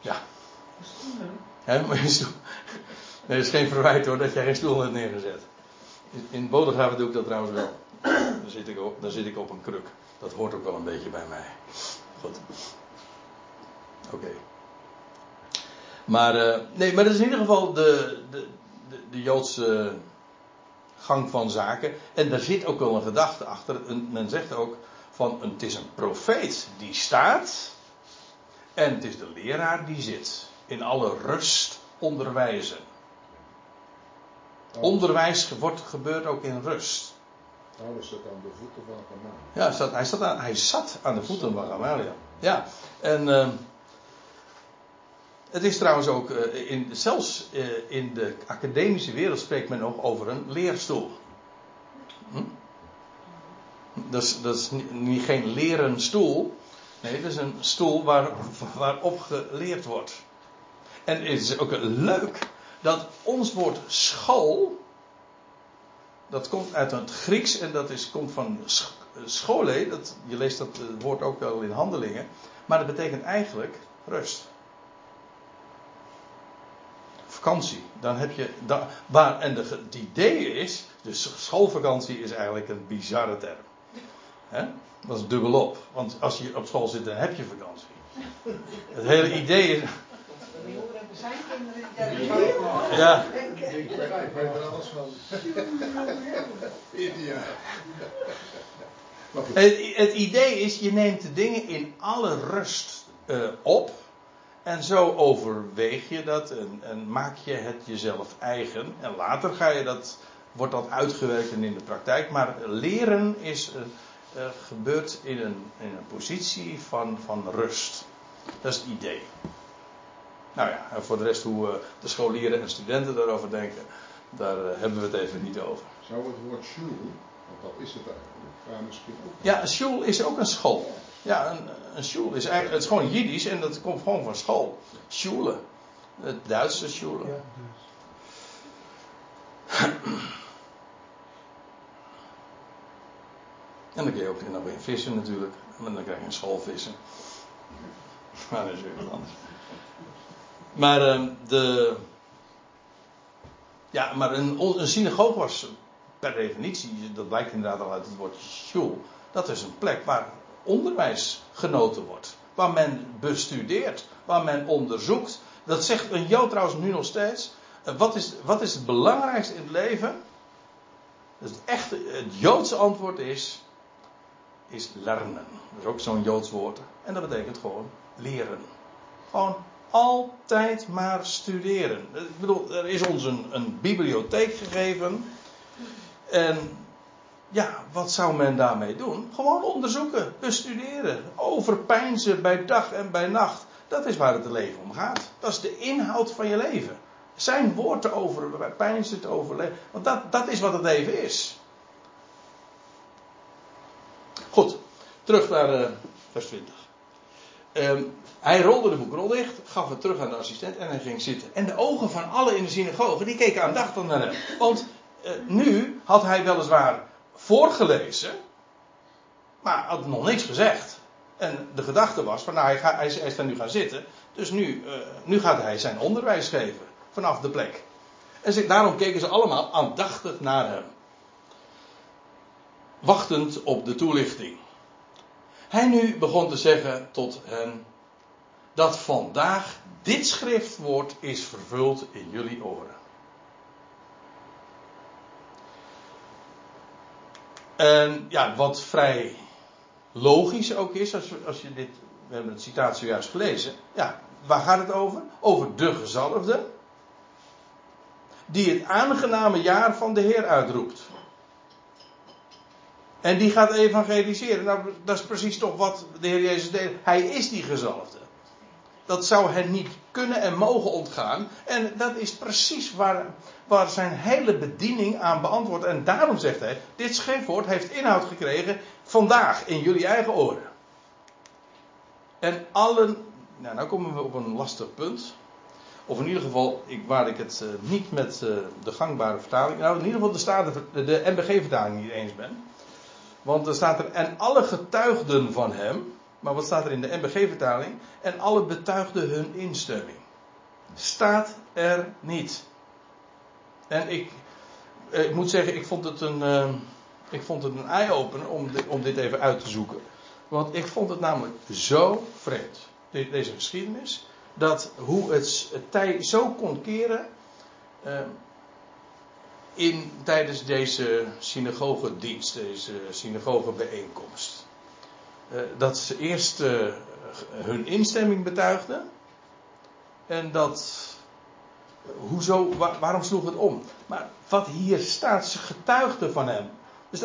[SPEAKER 1] Ja. He, maar je stoel. Nee, dat is geen verwijt hoor dat jij geen stoel hebt neergezet. In Bodegraven doe ik dat trouwens wel. Dan zit, ik op, zit ik op een kruk. Dat hoort ook wel een beetje bij mij. Goed. Oké. Maar, uh, nee, maar dat is in ieder geval de, de, de, de Joodse gang van zaken. En daar zit ook wel een gedachte achter. Men zegt ook van het is een profeet die staat. En het is de leraar die zit. In alle rust onderwijzen. Oh. Onderwijs wordt, gebeurt ook in rust.
[SPEAKER 3] Paulus zat aan de voeten van Gamaliel.
[SPEAKER 1] Ja, hij zat, hij zat, aan, hij zat aan de voeten van Gamaliel. Ja, en uh, het is trouwens ook, uh, in, zelfs uh, in de academische wereld spreekt men ook over een leerstoel. Hm? Dat is, dat is niet, geen leren stoel. Nee, dat is een stoel waar, waarop geleerd wordt. En het is ook leuk dat ons woord school dat komt uit het Grieks en dat is, komt van schole. Dat, je leest dat eh, woord ook wel in handelingen. Maar dat betekent eigenlijk rust. Vakantie. Dan heb je. Da, waar, en de, het idee is. Dus schoolvakantie is eigenlijk een bizarre term. He? Dat is dubbelop. Want als je op school zit, dan heb je vakantie. Het hele idee is. Zijn kinderen. Ja. Ik weet er alles van. Het, het, idee is, je neemt de dingen in alle rust uh, op. En zo overweeg je dat en, en, maak je het jezelf eigen. En later ga je dat, wordt dat uitgewerkt en in de praktijk. Maar leren is, uh, uh, gebeurt in een, in een positie van, van rust. Dat is het idee. Nou ja, en voor de rest hoe uh, de scholieren en studenten daarover denken, daar hebben we het even niet over.
[SPEAKER 3] Zou het woord school, want dat is het eigenlijk, misschien ook.
[SPEAKER 1] Ja, school is ook een school. Ja, een, een school is eigenlijk, het is gewoon Jiddisch en dat komt gewoon van school. Schule. Het Duitse schule. Ja, En dan kun je ook nog weer vissen natuurlijk. Maar dan krijg je een schoolvissen. Maar dat is weer wat anders. Maar uh, de. Ja, maar een, een synagoog was per definitie, dat blijkt inderdaad al uit het woord shul. Dat is een plek waar onderwijs genoten wordt. Waar men bestudeert, waar men onderzoekt. Dat zegt een Jood trouwens nu nog steeds. Uh, wat, is, wat is het belangrijkste in het leven? Het echte, het Joodse antwoord is, is lernen. Dat is ook zo'n Joods woord. En dat betekent gewoon leren. Gewoon altijd maar studeren. Ik bedoel, er is ons een, een bibliotheek gegeven. En ja, wat zou men daarmee doen? Gewoon onderzoeken, bestuderen, overpeinzen bij dag en bij nacht. Dat is waar het leven om gaat. Dat is de inhoud van je leven. Zijn woord te overpeinzen, te overleven. Want dat, dat is wat het leven is. Goed, terug naar uh, vers 20. Um, ehm, hij rolde de boekrol dicht, gaf het terug aan de assistent en hij ging zitten. En de ogen van allen in de synagoge, die keken aandachtig naar hem. Want uh, nu had hij weliswaar voorgelezen, maar had nog niks gezegd. En de gedachte was van nou, hij, gaat, hij is daar nu gaan zitten, dus nu, uh, nu gaat hij zijn onderwijs geven vanaf de plek. En ze, daarom keken ze allemaal aandachtig naar hem. Wachtend op de toelichting. Hij nu begon te zeggen tot hen dat vandaag dit schriftwoord is vervuld in jullie oren. En ja, wat vrij logisch ook is, als, als je dit, we hebben het citaat zojuist gelezen. Ja, waar gaat het over? Over de gezalfde. Die het aangename jaar van de Heer uitroept. En die gaat evangeliseren. Nou, dat is precies toch wat de Heer Jezus deed. Hij is die gezalfde. Dat zou hen niet kunnen en mogen ontgaan. En dat is precies waar, waar zijn hele bediening aan beantwoordt. En daarom zegt hij: Dit schriftwoord heeft inhoud gekregen vandaag in jullie eigen oren. En allen. Nou, nou komen we op een lastig punt. Of in ieder geval, ik, waar ik het uh, niet met uh, de gangbare vertaling. Nou, in ieder geval de, staten, de MBG-vertaling niet eens ben. Want er staat er, en alle getuigden van hem. Maar wat staat er in de MBG-vertaling? En alle betuigden hun instemming. Staat er niet. En ik, eh, ik moet zeggen, ik vond het een, uh, ik vond het een eye-opener om, om dit even uit te zoeken. Want ik vond het namelijk zo vreemd, deze geschiedenis, dat hoe het, het tij zo kon keren. Uh, in, tijdens deze synagogedienst, deze synagogebijeenkomst. Uh, dat ze eerst uh, hun instemming betuigden. En dat. Hoezo, waar, waarom sloeg het om? Maar wat hier staat, ze getuigden van hem. Dus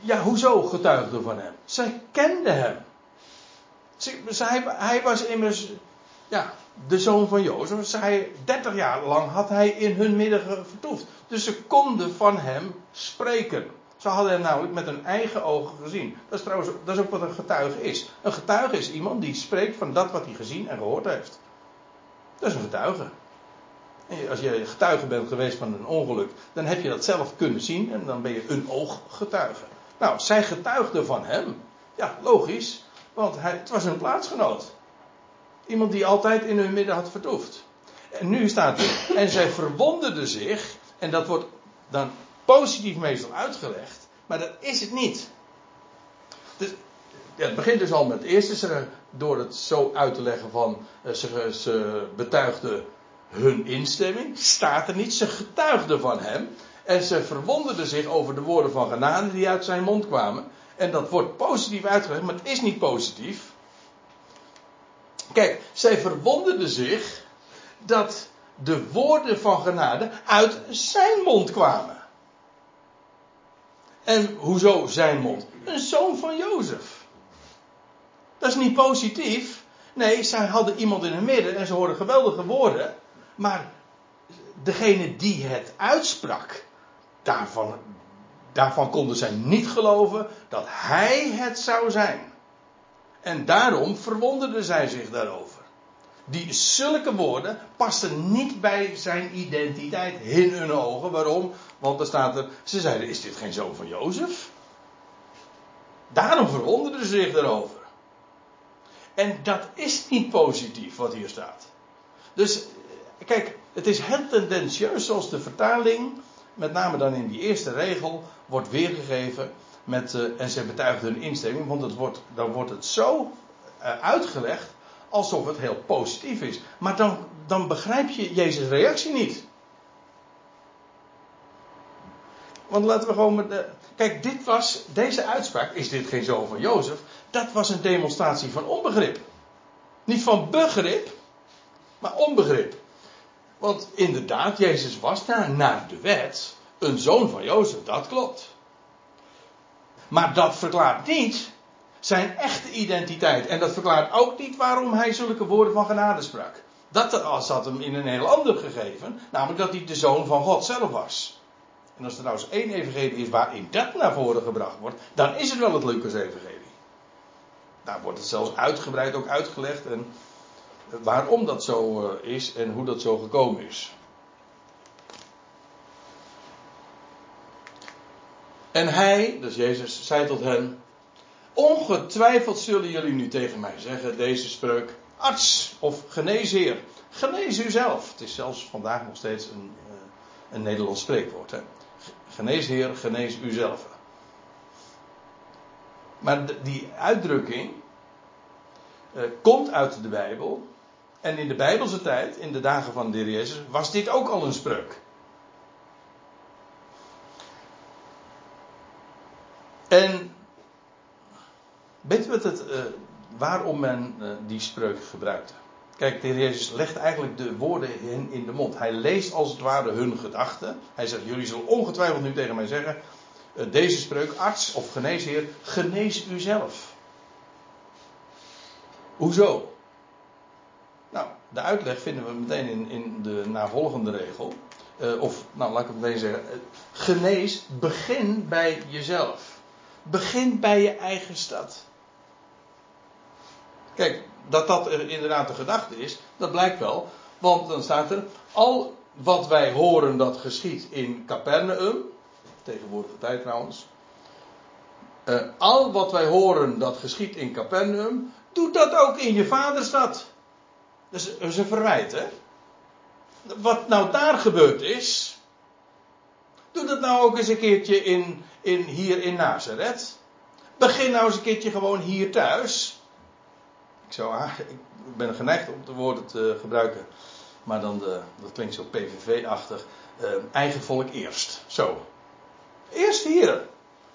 [SPEAKER 1] ja, hoezo getuigden van hem? Zij kenden hem. Hij was immers. Ja, de zoon van Jozef. Zij, 30 jaar lang had hij in hun midden vertoefd. Dus ze konden van hem spreken. Ze hadden hem namelijk met hun eigen ogen gezien. Dat is trouwens dat ook wat een getuige is. Een getuige is iemand die spreekt van dat wat hij gezien en gehoord heeft. Dat is een getuige. En als je getuige bent geweest van een ongeluk, dan heb je dat zelf kunnen zien en dan ben je een ooggetuige. Nou, zij getuigden van hem. Ja, logisch, want hij, het was een plaatsgenoot. Iemand die altijd in hun midden had vertoefd. En nu staat er, en zij verwonderden zich, en dat wordt dan positief meestal uitgelegd, maar dat is het niet. Dus, ja, het begint dus al met het eerste, door het zo uit te leggen van, eh, ze, ze betuigden hun instemming, staat er niet, ze getuigden van hem. En ze verwonderden zich over de woorden van genade die uit zijn mond kwamen. En dat wordt positief uitgelegd, maar het is niet positief. Kijk, zij verwonderden zich dat de woorden van genade uit zijn mond kwamen. En hoezo zijn mond? Een zoon van Jozef. Dat is niet positief. Nee, zij hadden iemand in hun midden en ze hoorden geweldige woorden. Maar degene die het uitsprak, daarvan, daarvan konden zij niet geloven dat hij het zou zijn. En daarom verwonderden zij zich daarover. Die zulke woorden pasten niet bij zijn identiteit in hun ogen. Waarom? Want er staat er, ze zeiden, is dit geen zoon van Jozef? Daarom verwonderden ze zich daarover. En dat is niet positief wat hier staat. Dus, kijk, het is heel tendentieus zoals de vertaling, met name dan in die eerste regel, wordt weergegeven met, uh, en ze betuigden hun instemming, want het wordt, dan wordt het zo uh, uitgelegd alsof het heel positief is. Maar dan, dan begrijp je Jezus' reactie niet. Want laten we gewoon met. De, kijk, dit was. Deze uitspraak. Is dit geen zoon van Jozef? Dat was een demonstratie van onbegrip. Niet van begrip. Maar onbegrip. Want inderdaad, Jezus was daar naar de wet. Een zoon van Jozef. Dat klopt. Maar dat verklaart niet zijn echte identiteit. En dat verklaart ook niet waarom hij zulke woorden van genade sprak. Dat zat hem in een heel ander gegeven. Namelijk dat hij de zoon van God zelf was. En als er nou eens één evangelie is waarin dat naar voren gebracht wordt, dan is het wel het Lucas-evangelie. Daar wordt het zelfs uitgebreid ook uitgelegd en waarom dat zo eh, is en hoe dat zo gekomen is. En hij, dus Jezus, zei tot hen: Ongetwijfeld zullen jullie nu tegen mij zeggen, deze spreuk, arts of geneesheer, genees u zelf. Het is zelfs vandaag nog steeds een, eh, een Nederlands spreekwoord. Hè? Geneesheer, genees u zelf. Maar die uitdrukking uh, komt uit de Bijbel. En in de Bijbelse tijd, in de dagen van de heer Jezus, was dit ook al een spreuk. En weet je wat het, uh, waarom men uh, die spreuk gebruikte? Kijk, de Jezus legt eigenlijk de woorden in de mond. Hij leest als het ware hun gedachten. Hij zegt: Jullie zullen ongetwijfeld nu tegen mij zeggen: uh, Deze spreuk, arts of geneesheer, genees u zelf. Hoezo? Nou, de uitleg vinden we meteen in, in de navolgende regel. of, nou, laat ik het meteen zeggen: Genees, begin bij jezelf. Begin bij je eigen stad. Kijk, dat dat inderdaad de gedachte is, dat blijkt wel. Want dan staat er, al wat wij horen dat geschiet in Capernaum, tegenwoordige tijd trouwens. Uh, al wat wij horen dat geschiet in Capernaum, doe dat ook in je vaderstad. Dat is een verwijt, hè? Wat nou daar gebeurd is, doe dat nou ook eens een keertje in, in, hier in Nazareth. Begin nou eens een keertje gewoon hier thuis. Zou, ik ben geneigd om de woorden te gebruiken. Maar dan de, dat klinkt zo PVV-achtig. Uh, eigen volk eerst. Zo. Eerst hier.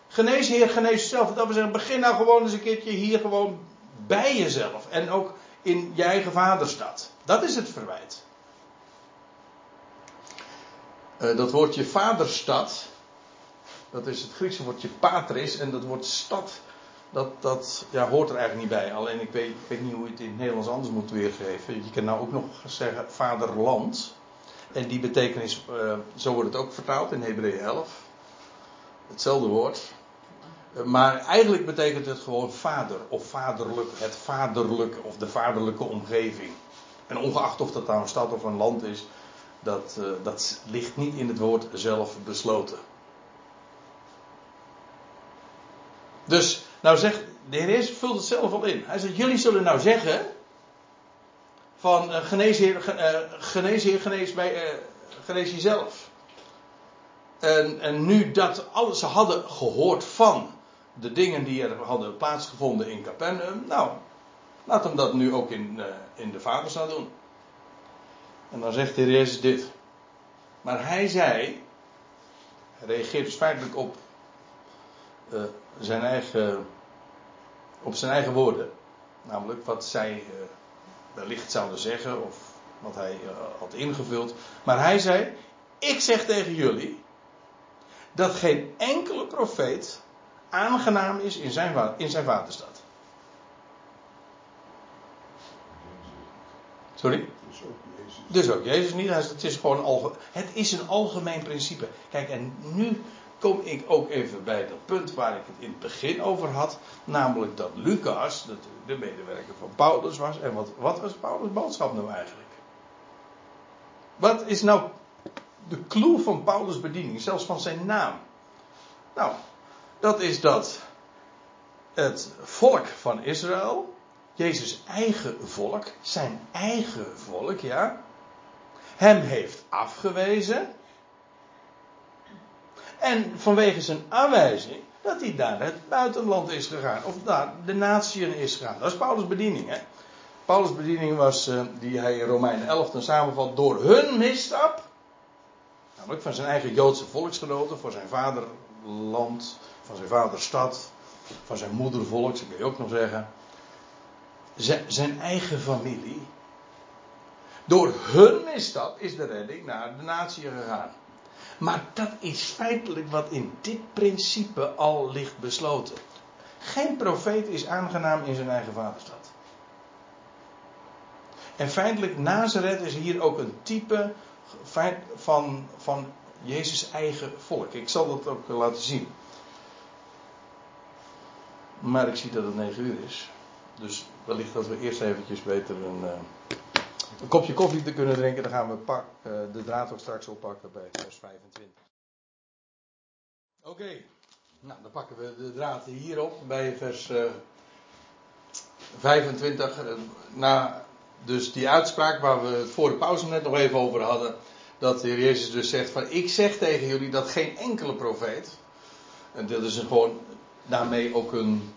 [SPEAKER 1] Genees Heer, genees jezelf. Dat we zeggen, begin nou gewoon eens een keertje hier gewoon bij jezelf. En ook in je eigen vaderstad. Dat is het verwijt. Uh, dat woordje vaderstad. Dat is het Griekse woordje patris. En dat woord stad. Dat, dat ja, hoort er eigenlijk niet bij. Alleen ik weet, ik niet hoe je het in het Nederlands anders moet weergeven. Je kan nou ook nog zeggen vaderland. En die betekenis, uh, zo wordt het ook vertaald in Hebreeën 11. Hetzelfde woord. Uh, maar eigenlijk betekent het gewoon vader of vaderlijk. Het vaderlijke of de vaderlijke omgeving. En ongeacht of dat nou een stad of een land is, dat, uh, dat ligt niet in het woord zelf besloten. Dus, nou zegt, de Heer Jezus vult het zelf al in. Hij zegt, jullie zullen nou zeggen, van uh, genees Heer, genees genees, bij, uh, genees jezelf. En, en nu dat alles ze hadden gehoord van de dingen die er hadden plaatsgevonden in Capernaum, nou, laat hem dat nu ook in, in de vaderstad doen. En dan zegt de Heer dit. Maar hij zei, hij reageert dus feitelijk op uh, zijn eigen, op zijn eigen woorden. Namelijk wat zij uh, wellicht zouden zeggen of wat hij uh, had ingevuld. Maar hij zei: Ik zeg tegen jullie dat geen enkele profeet aangenaam is in zijn, in zijn vaderstad. Sorry?
[SPEAKER 3] Dus ook Jezus.
[SPEAKER 1] Dus ook Jezus niet. Het is gewoon alge, het is een algemeen principe. Kijk, en nu kom ik ook even bij dat punt waar ik het in het begin over had. Namelijk dat Lucas, dat de medewerker van Paulus was. En wat, wat was Paulus' boodschap nou eigenlijk? Wat is nou de clue van Paulus' bediening, zelfs van zijn naam? Nou, dat is dat het volk van Israël, Jezus' eigen volk, zijn eigen volk, ja, hem heeft afgewezen en vanwege zijn aanwijzing dat hij naar het buitenland is gegaan. Of naar de natieën is gegaan. Dat is Paulus' bediening. Hè? Paulus' bediening was, uh, die hij in Romeinen 11 dan samenvat, door hun misstap. Namelijk van zijn eigen Joodse volksgenoten, voor zijn vaderland, van zijn vaderstad, van zijn moedervolk, dat kun je ook nog zeggen. Zijn eigen familie. Door hun misstap is de redding naar de natie gegaan. Maar dat is feitelijk wat in dit principe al ligt besloten. Geen profeet is aangenaam in zijn eigen vaderstad. En feitelijk, Nazareth is hier ook een type van, van Jezus' eigen volk. Ik zal dat ook laten zien. Maar ik zie dat het 9 uur is. Dus wellicht dat we eerst eventjes beter een, uh, een kopje koffie te kunnen drinken. Dan gaan we pak, uh, de draad ook straks oppakken bij vers 25. Oké, nou dan pakken we de draad hierop bij vers uh, 25. na dus die uitspraak waar we het voor de pauze net nog even over hadden. Dat de Heer Jezus dus zegt van ik zeg tegen jullie dat geen enkele profeet. En dit is gewoon daarmee ook een,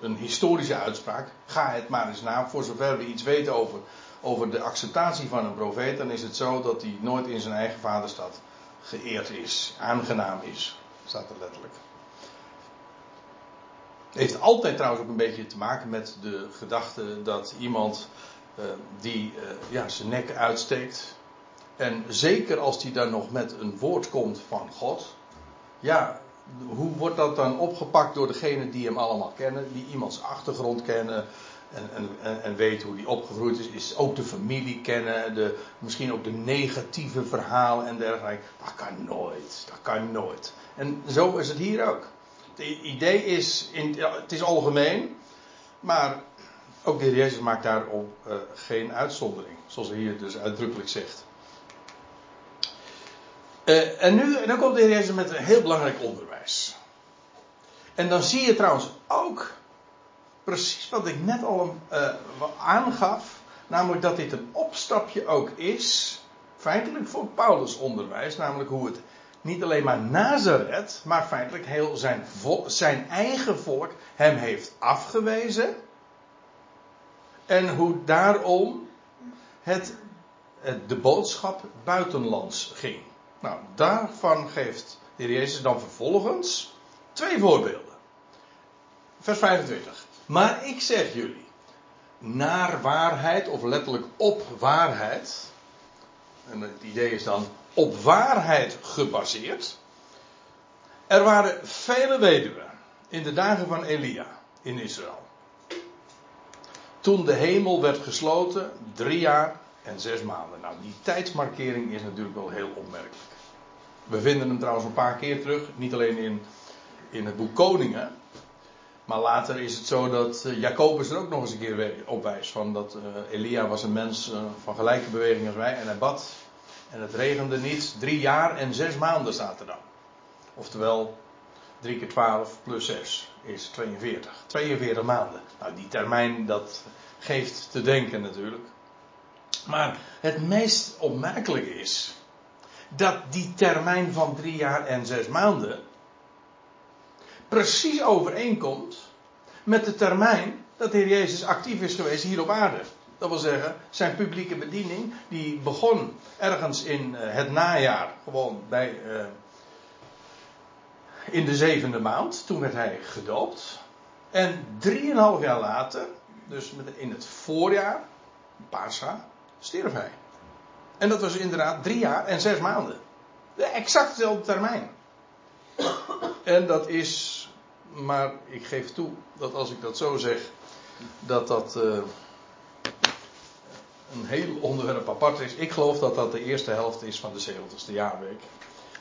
[SPEAKER 1] een historische uitspraak. Ga het maar eens na. Voor zover we iets weten over, over de acceptatie van een profeet, dan is het zo dat hij nooit in zijn eigen vaderstad geëerd is, aangenaam is. Staat er letterlijk. Heeft altijd trouwens ook een beetje te maken met de gedachte dat iemand uh, die uh, ja, zijn nek uitsteekt. En zeker als die dan nog met een woord komt van God. Ja, hoe wordt dat dan opgepakt door degenen die hem allemaal kennen, die iemands achtergrond kennen en, en, en weten hoe die opgegroeid is, is ook de familie kennen, de, misschien ook de negatieve verhalen en dergelijke. Dat kan nooit, dat kan nooit. En zo is het hier ook. Het idee is, in, het is algemeen, maar ook de heer Jezus maakt daarop uh, geen uitzondering, zoals hij hier dus uitdrukkelijk zegt. Uh, en nu, dan komt de Heer Jezus met een heel belangrijk onderwijs. En dan zie je trouwens ook precies wat ik net al uh, aangaf. Namelijk dat dit een opstapje ook is, feitelijk voor Paulus onderwijs. Namelijk hoe het niet alleen maar Nazareth, maar feitelijk heel zijn, zijn eigen volk hem heeft afgewezen. En hoe daarom het, de boodschap buitenlands ging. Nou, daarvan geeft de Jezus dan vervolgens twee voorbeelden. Vers 25. Maar ik zeg jullie, naar waarheid, of letterlijk op waarheid. En het idee is dan op waarheid gebaseerd. Er waren vele weduwen in de dagen van Elia in Israël. Toen de hemel werd gesloten, drie jaar en zes maanden. Nou, die tijdsmarkering is natuurlijk wel heel opmerkelijk. We vinden hem trouwens een paar keer terug, niet alleen in, in het boek Koningen. Maar later is het zo dat uh, Jacobus er ook nog eens een keer op wijst. Van dat uh, Elia was een mens uh, van gelijke beweging als wij. En hij bad. En het regende niet. Drie jaar en zes maanden staat er dan. Oftewel, drie keer twaalf plus zes is 42. 42 maanden. Nou, die termijn dat geeft te denken natuurlijk. Maar het meest opmerkelijke is dat die termijn van drie jaar en zes maanden precies overeenkomt met de termijn dat de Heer Jezus actief is geweest hier op aarde. Dat wil zeggen, zijn publieke bediening, die begon ergens in eh, het najaar, gewoon bij, uh, in de zevende maand. Toen werd hij gedoopt. En drieënhalf jaar later, dus in het voorjaar, Pascha, stierf hij. En dat was inderdaad drie jaar en zes maanden. De exact dezelfde termijn. En dat is, maar ik geef toe dat als ik dat zo zeg, dat dat uh, een heel onderwerp apart is. Ik geloof dat dat de eerste helft is van de 70ste jaarweek.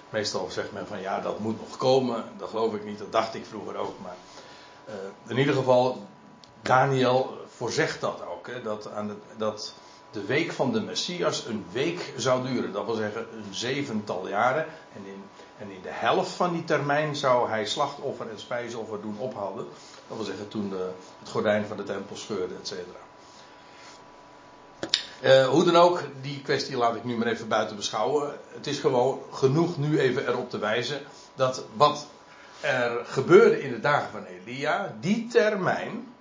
[SPEAKER 1] Meestal zegt men van ja, dat moet nog komen. Dat geloof ik niet, dat dacht ik vroeger ook. Maar uh, in ieder geval, Daniel voorzegt dat ook. Hè, dat, aan dat de week van de Messias een week zou duren. Dat wil zeggen een zevental jaren. En in, en in de helft van die termijn zou hij slachtoffer en spijsoffer doen ophouden. Dat wil zeggen toen de, het gordijn van de tempel scheurde, et cetera. Uh, hoe dan ook, die kwestie laat ik nu maar even buiten beschouwen. Het is gewoon genoeg nu even erop te wijzen dat wat er gebeurde in de dagen van Elia, die termijn,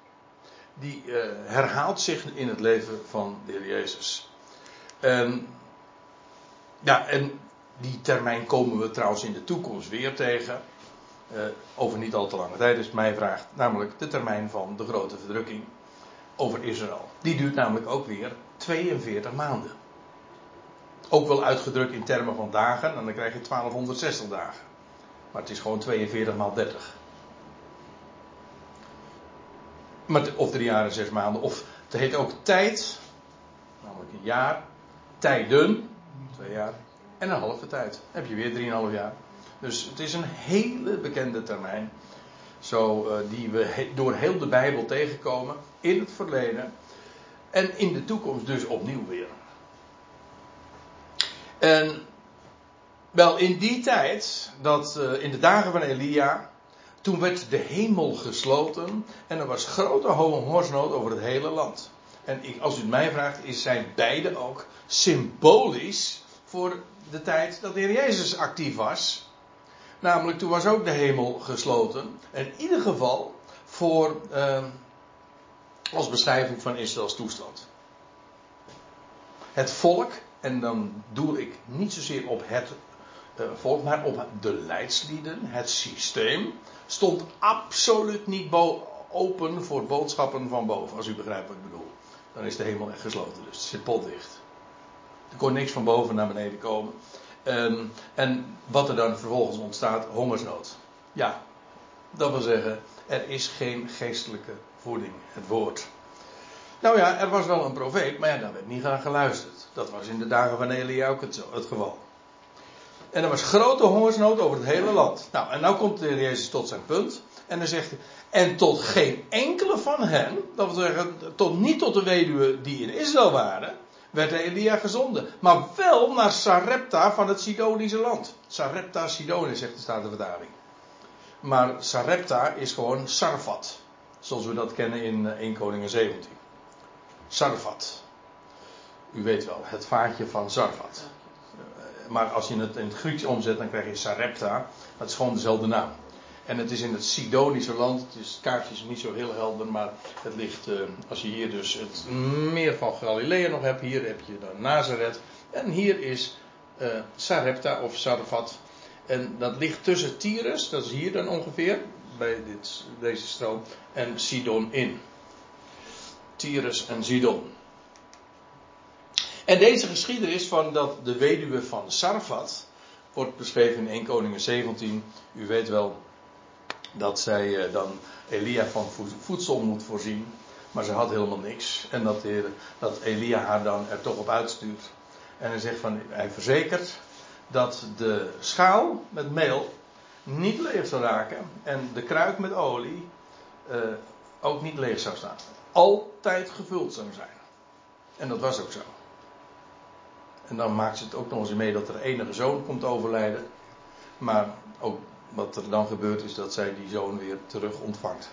[SPEAKER 1] die uh, herhaalt zich in het leven van de Heer Jezus. En, ja, en die termijn komen we trouwens in de toekomst weer tegen. Uh, over niet al te lange tijd is mij vraagt, namelijk de termijn van de grote verdrukking over Israël. Die duurt namelijk ook weer 42 maanden. Ook wel uitgedrukt in termen van dagen, en dan krijg je 1260 dagen. Maar het is gewoon 42 maal 30. Maar, of drie jaar en zes maanden. Of het heet ook tijd, namelijk een jaar. Tijden, twee jaar. En een halve tijd. Heb je weer drieënhalf jaar. Dus het is een hele bekende termijn. Zo, uh, die we door heel de Bijbel tegenkomen. In het verleden. En in de toekomst dus opnieuw weer. En wel in die tijd, dat, uh, in de dagen van Elia, toen werd de hemel gesloten en er was grote hongersnood over het hele land. En ik, als u het mij vraagt, is zijn beide ook symbolisch voor de tijd dat de Heer Jezus actief was. Namelijk, toen was ook de hemel gesloten. En in ieder geval voor, uh, als beschrijving van Israëls toestand. Het volk, en dan doe ik niet zozeer op het volk, maar op de leidslieden, het systeem, stond absoluut niet open voor boodschappen van boven, als u begrijpt wat ik bedoel. Dan is de hemel echt gesloten, dus het zit potdicht. Er kon niks van boven naar beneden komen. Um, en wat er dan vervolgens ontstaat, hongersnood. Ja, dat wil zeggen, er is geen geestelijke voeding, het woord. Nou ja, er was wel een profeet, maar ja, daar werd niet aan geluisterd. Dat was in de dagen van Elia ook het geval. En er was grote hongersnood over het hele land. Nou, en nou komt de Heer Jezus tot zijn punt. En dan zegt hij, en tot geen enkele van hen, dat wil zeggen, tot, niet tot de weduwe die in Israël waren, werd Elia gezonden. Maar wel naar Sarepta van het Sidonische land. Sarepta Sidonië, zegt de Statenvertaling. Maar Sarepta is gewoon Sarfat. Zoals we dat kennen in 1 eh, Koningen 17. Sarfat. U weet wel, het vaartje van Sarfat. Eh, maar als je het in het Grieks omzet, dan krijg je Sarepta. Dat is gewoon dezelfde naam. En het is in het Sidonische land. Het, is, het kaartje is niet zo heel helder, maar het ligt, uh, als je hier dus het meer van Galilea nog hebt, hier heb je dan Nazareth. En hier is uh, Sarepta of Sarfat. En dat ligt tussen Tyrus, dat is hier dan ongeveer, bij dit, deze stroom, en Sidon in. Tyrus en Sidon. En deze geschiedenis van dat de weduwe van Sarfat wordt beschreven in 1 Koningen 17. U weet wel dat zij eh, dan Elia van voedsel moet voorzien. Maar ze had helemaal niks. En dat, dat Elia haar dan er toch op uitstuurt. En hij zegt van, hij verzekert dat de schaal met meel niet leeg zou raken. En de kruik met olie uh, ook niet leeg zou staan. Altijd gevuld zou zijn. En dat was ook zo. En dan maakt ze het ook nog eens mee dat er enige zoon komt overlijden. Maar ook wat er dan gebeurt is dat zij die zoon weer terug ontvangt.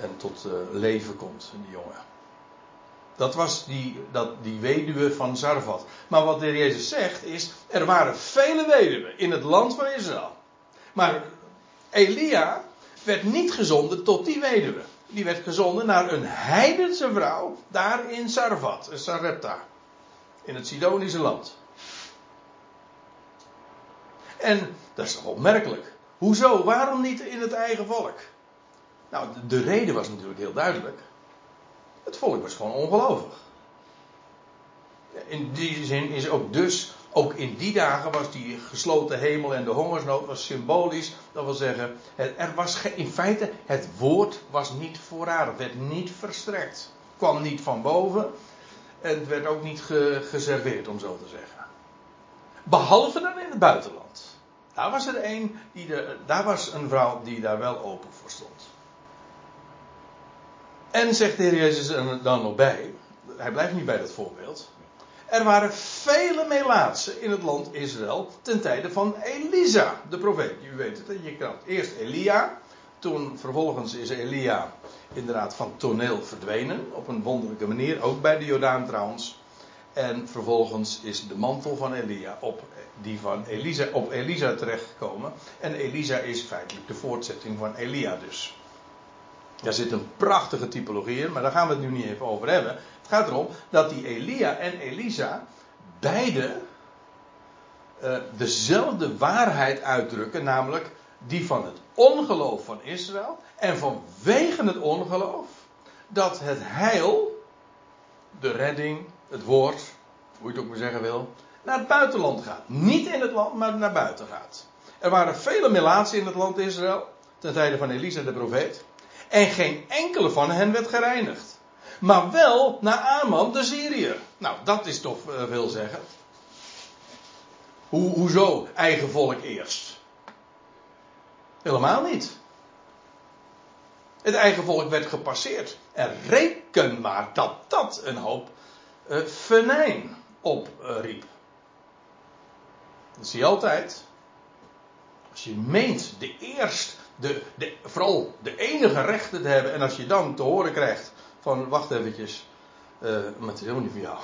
[SPEAKER 1] En tot uh, leven komt, die jongen. Dat was die, dat, die weduwe van Zarvat. Maar wat de Jezus zegt is, er waren vele weduwen in het land van Israël. Maar Elia werd niet gezonden tot die weduwe. Die werd gezonden naar een heidense vrouw, daar in Sarvat, Sarepta. In het Sidonische land. En dat is toch opmerkelijk. Hoezo? Waarom niet in het eigen volk? Nou, de, reden was natuurlijk heel duidelijk. Het volk was gewoon ongelovig. In die zin is ook dus, ook in die dagen was die gesloten hemel en de hongersnood was symbolisch. Dat wil zeggen, er was in feite, het woord was niet voorradig, werd niet verstrekt. Kwam niet van boven en het werd ook niet geserveerd, om zo te zeggen. Behalve dan in het buitenland. Daar was er een, die daar was een vrouw die daar wel open voor stond. En zegt de Heer Jezus er dan nog bij, hij blijft niet bij dat voorbeeld. Er waren vele melaatsen in het land Israël ten tijde van Elisa, de profeet. U weet het, je kan eerst Elia, toen vervolgens is Elia inderdaad van toneel verdwenen, op een wonderlijke manier, ook bij de Jordaan trouwens. En vervolgens is de mantel van Elia op die van Elisa, op Elisa terechtgekomen. En Elisa is feitelijk de voortzetting van Elia dus. Daar zit een prachtige typologie in, maar daar gaan we het nu niet even over hebben. Het gaat erom dat die Elia en Elisa beide eh, dezelfde waarheid uitdrukken, namelijk die van het ongeloof van Israël. En vanwege het ongeloof dat het heil, de redding, het woord, hoe je het ook maar zeggen wil, naar het buitenland gaat. Niet in het land, maar naar buiten gaat. Er waren vele melaatsen in het land Israël, ten tijde van Elisa de profeet. En geen enkele van hen werd gereinigd. Maar wel naar Aman de Syriër. Nou, dat is toch veel zeggen. Hoe, hoezo eigen volk eerst? Helemaal niet. Het eigen volk werd gepasseerd. En reken maar dat dat een hoop uh, venijn opriep. Uh, dat zie je altijd. Als je meent de eerst, de, de, vooral de enige rechten te hebben. En als je dan te horen krijgt van wacht eventjes. Uh, maar het is helemaal niet voor jou.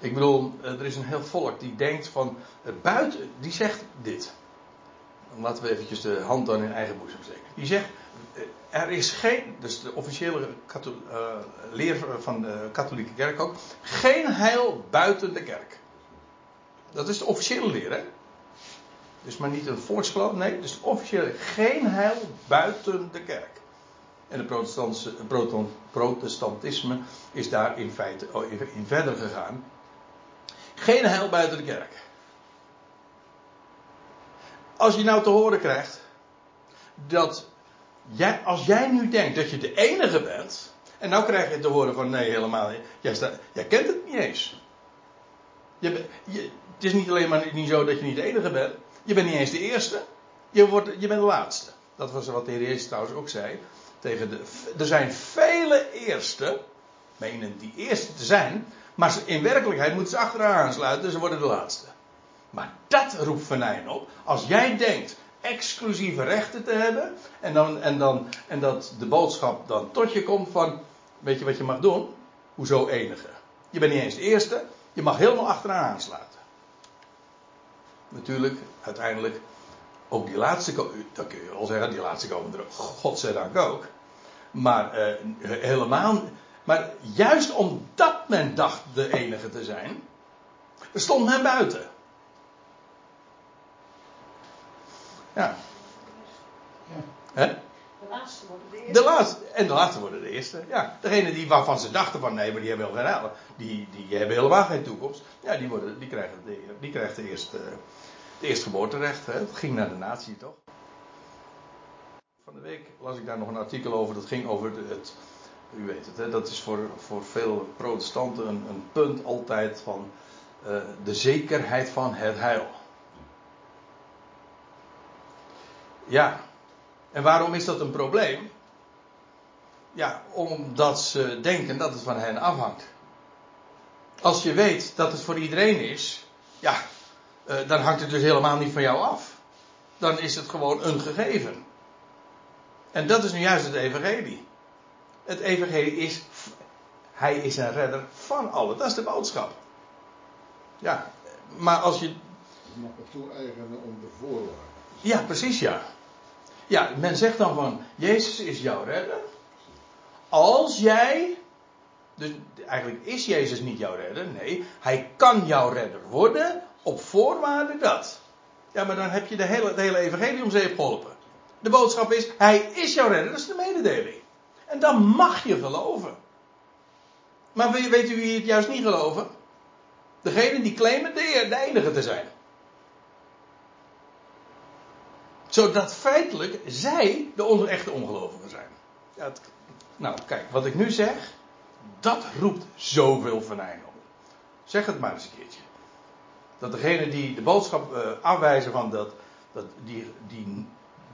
[SPEAKER 1] Ik bedoel, er is een heel volk die denkt van buiten, die zegt dit. Laten we eventjes de hand dan in eigen boezem steken. Die zegt, er is geen, dus de officiële uh, leer van de katholieke kerk ook, geen heil buiten de kerk. Dat is de officiële leer, hè? Dus maar niet een volksgeloof, nee, dus officieel geen heil buiten de kerk. En het protestantisme is daar in feite in verder gegaan. Geen heil buiten de kerk. Als je nou te horen krijgt dat jij, als jij nu denkt dat je de enige bent, en nou krijg je te horen van nee helemaal niet, jij, jij kent het niet eens. Je, je, het is niet alleen maar niet zo dat je niet de enige bent, je bent niet eens de eerste, je, wordt, je bent de laatste. Dat was wat de Heer Jezus trouwens ook zei. Tegen de, er zijn vele eerste, menen die eerste te zijn, maar in werkelijkheid moeten ze achteraan aansluiten, ze worden de laatste. Dat roept venijn op. Als jij denkt exclusieve rechten te hebben, en, dan, en, dan, en dat de boodschap dan tot je komt van, weet je wat je mag doen? Hoezo enige? Je bent niet eens de eerste, je mag helemaal achteraan aansluiten. Natuurlijk, uiteindelijk, ook die laatste, dat kun je al zeggen, die laatste komen er, godzijdank ook. Maar uh, helemaal, maar juist omdat men dacht de enige te zijn, stond men buiten. Ja.
[SPEAKER 2] Ja.
[SPEAKER 1] Hè?
[SPEAKER 4] De laatste worden de eerste.
[SPEAKER 1] De laatste, en de laatste worden de eerste. Ja, degene die, waarvan ze dachten van nee, maar die hebben helemaal geen die, die hebben helemaal geen toekomst. Ja, die, worden, die krijgen, de, die krijgt de eerste, de eerste geboorterecht. Hè. Het ging naar de natie toch? Van de week las ik daar nog een artikel over. Dat ging over het. U weet het, hè, dat is voor, voor veel protestanten een, een punt altijd van uh, de zekerheid van het heil. Ja, en waarom is dat een probleem? Ja, omdat ze denken dat het van hen afhangt. Als je weet dat het voor iedereen is, ja, uh, dan hangt het dus helemaal niet van jou af. Dan is het gewoon een gegeven. En dat is nu juist het evangelie. Het evangelie is, hij is een redder van allen. Dat is de boodschap. Ja, maar als je...
[SPEAKER 3] Je mag het toe-eigenen om de voorwaarden.
[SPEAKER 1] Ja, precies ja. Ja, men zegt dan van, Jezus is jouw redder. Als jij, dus eigenlijk is Jezus niet jouw redder, nee, hij kan jouw redder worden op voorwaarde dat. Ja, maar dan heb je de hele, hele evangelie om zeep geholpen. De boodschap is, hij is jouw redder, dat is de mededeling. En dan mag je geloven. Maar weet u wie het juist niet geloven? Degene die claimen de, de enige te zijn zodat feitelijk zij de echte ongelovigen zijn. Ja, het, nou, kijk, wat ik nu zeg, dat roept zoveel venijn op. Zeg het maar eens een keertje. Dat degene die de boodschap uh, afwijzen van dat, dat die, die,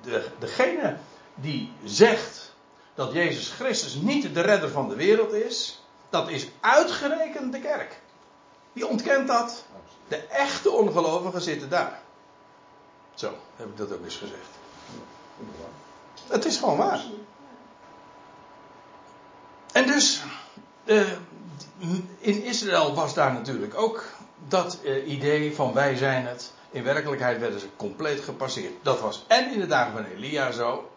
[SPEAKER 1] de, degene die zegt dat Jezus Christus niet de redder van de wereld is, dat is uitgerekend de kerk. Die ontkent dat. De echte ongelovigen zitten daar. Zo, heb ik dat ook eens gezegd. Het is gewoon waar. En dus, uh, in Israël was daar natuurlijk ook dat uh, idee van wij zijn het. In werkelijkheid werden ze compleet gepasseerd. Dat was en in de dagen van Elia zo.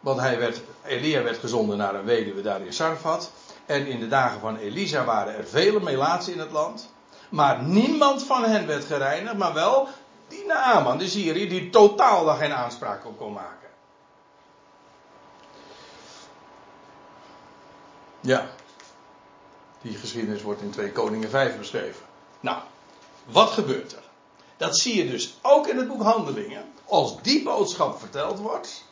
[SPEAKER 1] Want hij werd, Elia werd gezonden naar een weduwe daar in Sarfat. En in de dagen van Elisa waren er vele melaatsen in het land. Maar niemand van hen werd gereinigd, maar wel die Naaman, de Syrië, die totaal daar geen aanspraak op kon maken. Ja. Die geschiedenis wordt in 2 Koningen 5 beschreven. Nou, wat gebeurt er? Dat zie je dus ook in het boek Handelingen. Als die boodschap verteld wordt.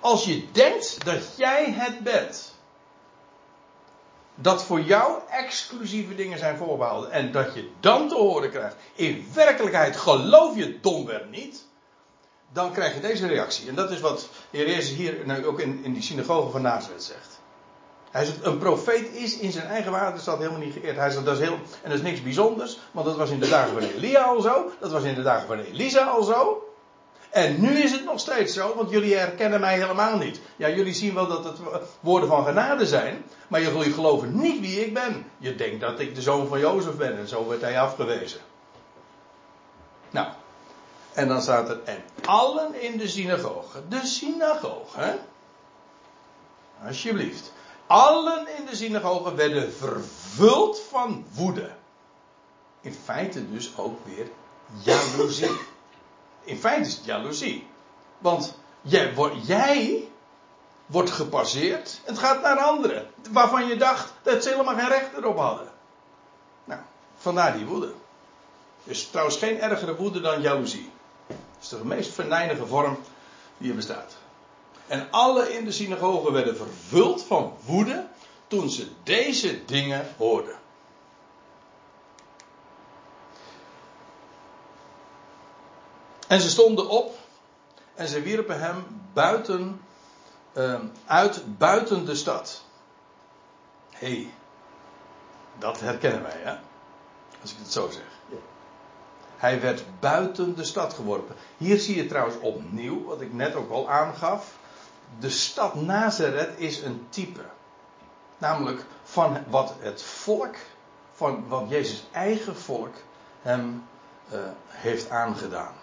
[SPEAKER 1] Als je denkt dat jij het bent. Dat voor jou exclusieve dingen zijn voorbehouden. En dat je dan te horen krijgt. In werkelijkheid geloof je domweg niet. Dan krijg je deze reactie. En dat is wat de Heer Jezus hier nou ook in, in die synagoge van Nazareth zegt. Hij zegt, een profeet is in zijn eigen waterstad helemaal niet geëerd. Hij zegt, dat is heel, en dat is niks bijzonders, want dat was in de dagen van Elia al zo. Dat was in de dagen van Elisa al zo. En nu is het nog steeds zo, want jullie herkennen mij helemaal niet. Ja, jullie zien wel dat het woorden van genade zijn, maar jullie geloven niet wie ik ben. Je denkt dat ik de zoon van Jozef ben en zo werd hij afgewezen. Nou, en dan staat er, en allen in de synagoge, de synagoge, hè? alsjeblieft, allen in de synagoge werden vervuld van woede. In feite dus ook weer jaloezie. In feite is het jaloezie. Want jij, jij wordt gepasseerd. Het gaat naar anderen. Waarvan je dacht dat ze helemaal geen recht erop hadden. Nou, vandaar die woede. Is trouwens geen ergere woede dan jaloezie. Dat is de meest venijnige vorm die er bestaat. En alle in de synagoge werden vervuld van woede toen ze deze dingen hoorden. En ze stonden op en ze wierpen hem buiten, uh, uit buiten de stad. Hé, hey, dat herkennen wij, hè? Als ik het zo zeg. Hij werd buiten de stad geworpen. Hier zie je trouwens opnieuw, wat ik net ook al aangaf. De stad Nazareth is een type. Namelijk van wat het volk, van wat Jezus' eigen volk hem uh, heeft aangedaan.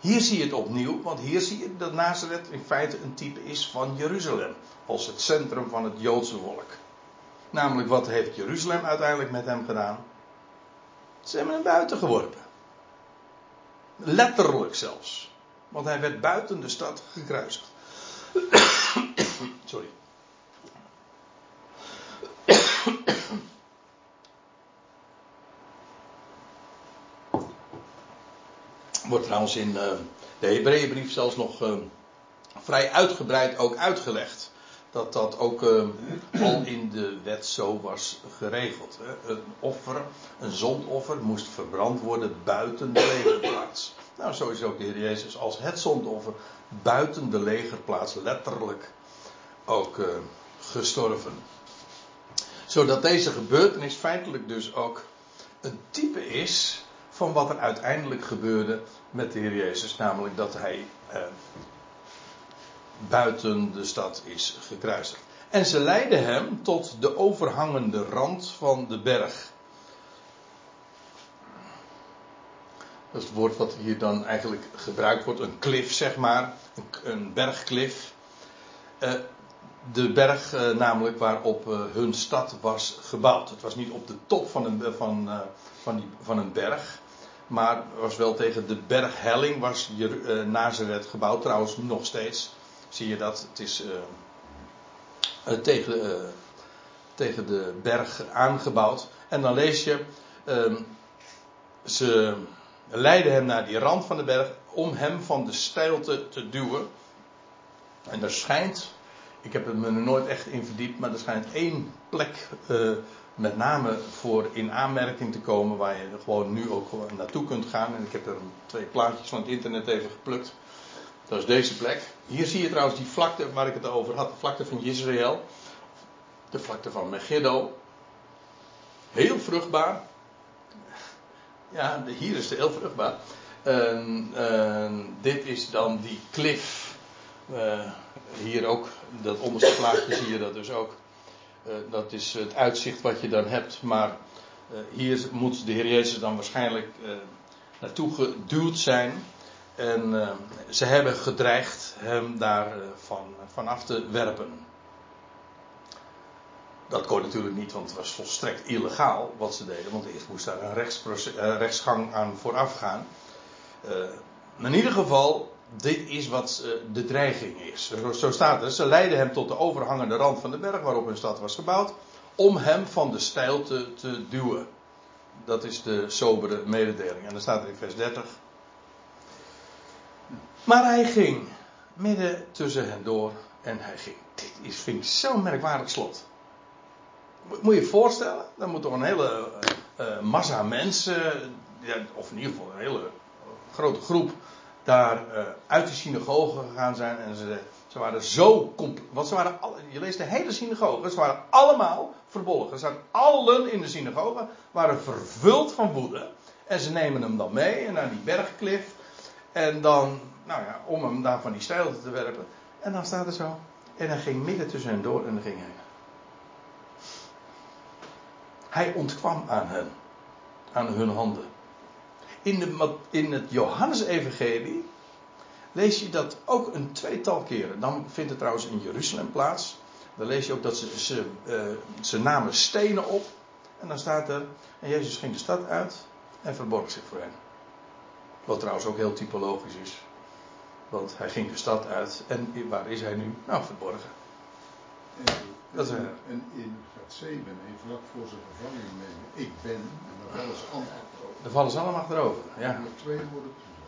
[SPEAKER 1] Hier zie je het opnieuw, want hier zie je dat Nazareth in feite een type is van Jeruzalem. Als het centrum van het Joodse volk. Namelijk, wat heeft Jeruzalem uiteindelijk met hem gedaan? Ze hebben hem buiten geworpen. Letterlijk zelfs. Want hij werd buiten de stad gekruisigd. Sorry. Wordt trouwens in uh, de Hebreeënbrief zelfs nog uh, vrij uitgebreid ook uitgelegd. Dat dat ook uh, al in de wet zo was geregeld. Een offer, een zondoffer, moest verbrand worden buiten de legerplaats. Nou, zo is ook de Heer Jezus als het zondoffer buiten de legerplaats letterlijk ook gestorven. Zodat deze gebeurtenis feitelijk dus ook een type is van wat er uiteindelijk gebeurde met de Heer Jezus. Namelijk dat hij eh, buiten de stad is gekruisigd. En ze leidden hem tot de overhangende rand van de berg. Dat is het woord wat hier dan eigenlijk gebruikt wordt. Een klif, zeg maar. Een, bergklif. Uh, de berg uh, namelijk waarop uh, hun stad was gebouwd. Het was niet op de top van een, van, van, die, van een berg. Maar was wel tegen de berghelling was uh, Nazareth gebouwd. Trouwens nog steeds zie je dat. Het is uh, tegen, uh, tegen de berg aangebouwd. En dan lees je. Ehm, ze leidden hem naar die rand van de berg om hem van de steilte te duwen. En er schijnt, ik heb het me er nooit echt in verdiept, maar er schijnt één plek met name voor in aanmerking te komen waar je gewoon nu ook gewoon naartoe kunt gaan. En ik heb er twee plaatjes van het internet even geplukt. Dat is deze plek. Hier zie je trouwens die vlakte waar ik het over had. De vlakte van Israël. De vlakte van Megiddo. Heel vruchtbaar. Ja, hier is het heel vruchtbaar. En dit is dan die klif. Uh, hier ook, dat onderste plaatje zie je dat dus ook. Uh, dat is het uitzicht wat je dan hebt. Maar uh, hier moet de Heer Jezus dan waarschijnlijk uh, naartoe geduwd zijn. En ze hebben gedreigd hem daar van, vanaf te werpen. dat kon natuurlijk niet, want het was volstrekt illegaal wat ze deden. Want eerst moest daar een eh, rechtsgang aan vooraf gaan. Eh, maar in ieder geval, dit is wat eh, de dreiging is. Zo, staat het. Ze leidden hem tot de overhangende rand van de berg waarop hun stad was gebouwd. Om hem van de stijl te, te duwen. Dat is de sobere mededeling. En dan staat er in vers 30. Maar hij ging midden tussen hen door en hij ging. Dit is, vind ik zo'n merkwaardig slot. Mo- Moet je je voorstellen, dan moet toch een hele eh, eh, massa mensen, of in ieder geval een hele grote groep, daar eh, uit de synagoge gegaan zijn. En ze, ze waren zo, want ze waren, alle, je leest de hele synagoge, ze waren allemaal verbolgen. Ze zaten allen in de synagoge, waren vervuld van woede. En ze nemen hem dan mee naar die bergklif. En dan, nou ja, om hem daar van die stijl te werpen. En dan staat er zo. En hij ging midden tussen hen door en dan ging hij. Hij ontkwam aan hen. Aan hun handen. In, in het Johannesevangelie lees je dat ook een tweetal keren. Dan vindt het trouwens in Jeruzalem plaats. Dan lees je ook dat eh, ze namen stenen op. En dan staat er, en Jezus ging de stad uit en verborg zich voor hen. Wat trouwens ook heel typologisch is. Want hij ging de stad uit en waar is hij nu? Nou, verborgen.
[SPEAKER 3] En,
[SPEAKER 1] Dat eh,
[SPEAKER 3] en in Gethsemane, vlak voor zijn vervanging ik ben, en dan allemaal achterover.
[SPEAKER 1] Dan vallen ze allemaal achterover. Ja,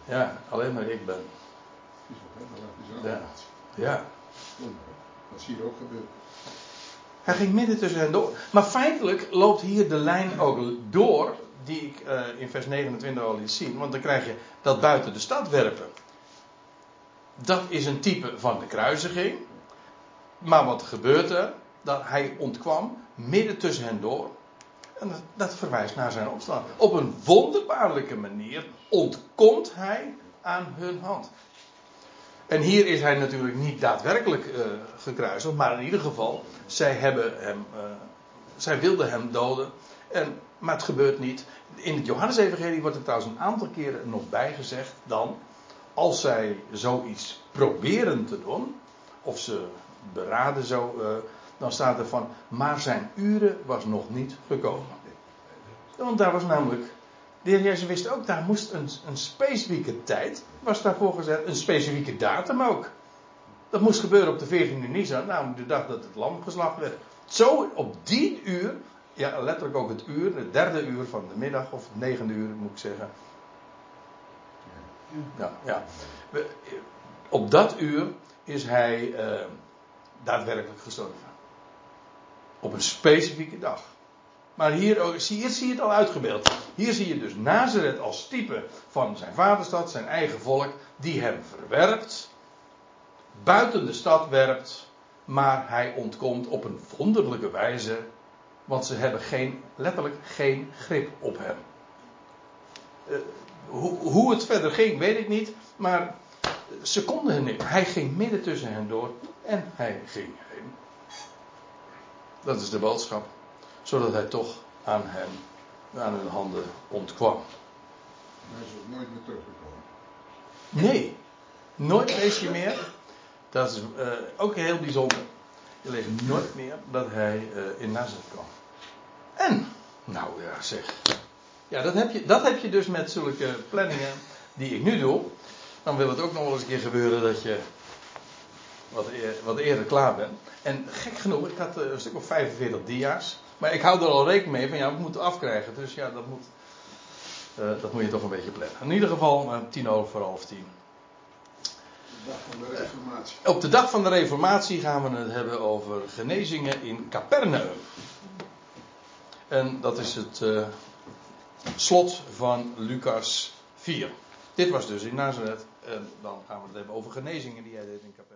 [SPEAKER 1] ja alleen maar ik ben. Ja. Ja.
[SPEAKER 3] Dat zie je ook gebeuren.
[SPEAKER 1] Hij ging midden tussen hen door. Maar feitelijk loopt hier de lijn ook door, die ik eh, in vers 29 al liet zien. Want dan krijg je dat buiten de stad werpen. Dat is een type van de kruisiging. Maar wat gebeurt er? Dat hij ontkwam midden tussen hen door. En dat, verwijst naar zijn opstaan. Op een wonderbaarlijke manier ontkomt hij aan hun hand. En hier is hij natuurlijk niet daadwerkelijk eh gekruisigd, maar in ieder geval, zij hebben hem, eh, zij wilden hem doden. En, maar het gebeurt niet. In het Johannesevangelie wordt er trouwens een aantal keren nog bijgezegd dan, als zij zoiets proberen te doen, of ze beraden zo, eh, dan staat er van, maar zijn uren was nog niet gekomen. Want daar was namelijk de heer Jezus wist ook, daar moest een, een specifieke tijd, was daarvoor gezet, een specifieke datum ook. Dat moest gebeuren op de 14e Nisan, namelijk de dag dat het lam geslacht werd. Zo op die uur, ja letterlijk ook het uur, het derde uur van de middag, of het negende uur moet ik zeggen. Ja, ja. Op dat uur is hij eh, daadwerkelijk gestorven. Op een specifieke dag. Maar hier, zie je het al uitgebeeld. Hier zie je dus Nazareth als type van zijn vaderstad, zijn eigen volk, die hem verwerpt, buiten de stad werpt, maar hij ontkomt op een wonderlijke wijze, want ze hebben geen, letterlijk geen grip op hem. Eh, hoe, hoe het verder ging, weet ik niet, maar ze konden hem niet. Hij ging midden tussen hen door en hij ging heen. Dat is de boodschap zodat hij toch aan hen, aan hun handen ontkwam.
[SPEAKER 3] Hij is ook nooit meer teruggekomen.
[SPEAKER 1] Nee, nooit lees je meer. Dat is eh, ook heel bijzonder. Je leest nooit meer dat hij eh, in Nazareth kwam. En, nou ja, zeg. Ja, dat heb, je, dat heb je dus met zulke planningen die ik nu doe. Dan wil het ook nog wel eens een keer gebeuren dat je wat, eer- wat eerder klaar bent. En gek genoeg, ik had eh, een stuk of 45 dia's. Maar ik hou er al rekening mee van ja, we moeten afkrijgen. Dus ja, dat moet, eh, dat moet je toch een beetje plannen. In ieder geval eh, tien over half tien.
[SPEAKER 3] De dag van de reformatie.
[SPEAKER 1] Op de dag van de Reformatie gaan we het hebben over genezingen in Capernaum. En dat is het slot van Lucas 4. Dit was dus in Nazareth. En dan gaan we het hebben over genezingen die hij deed in Capernaum.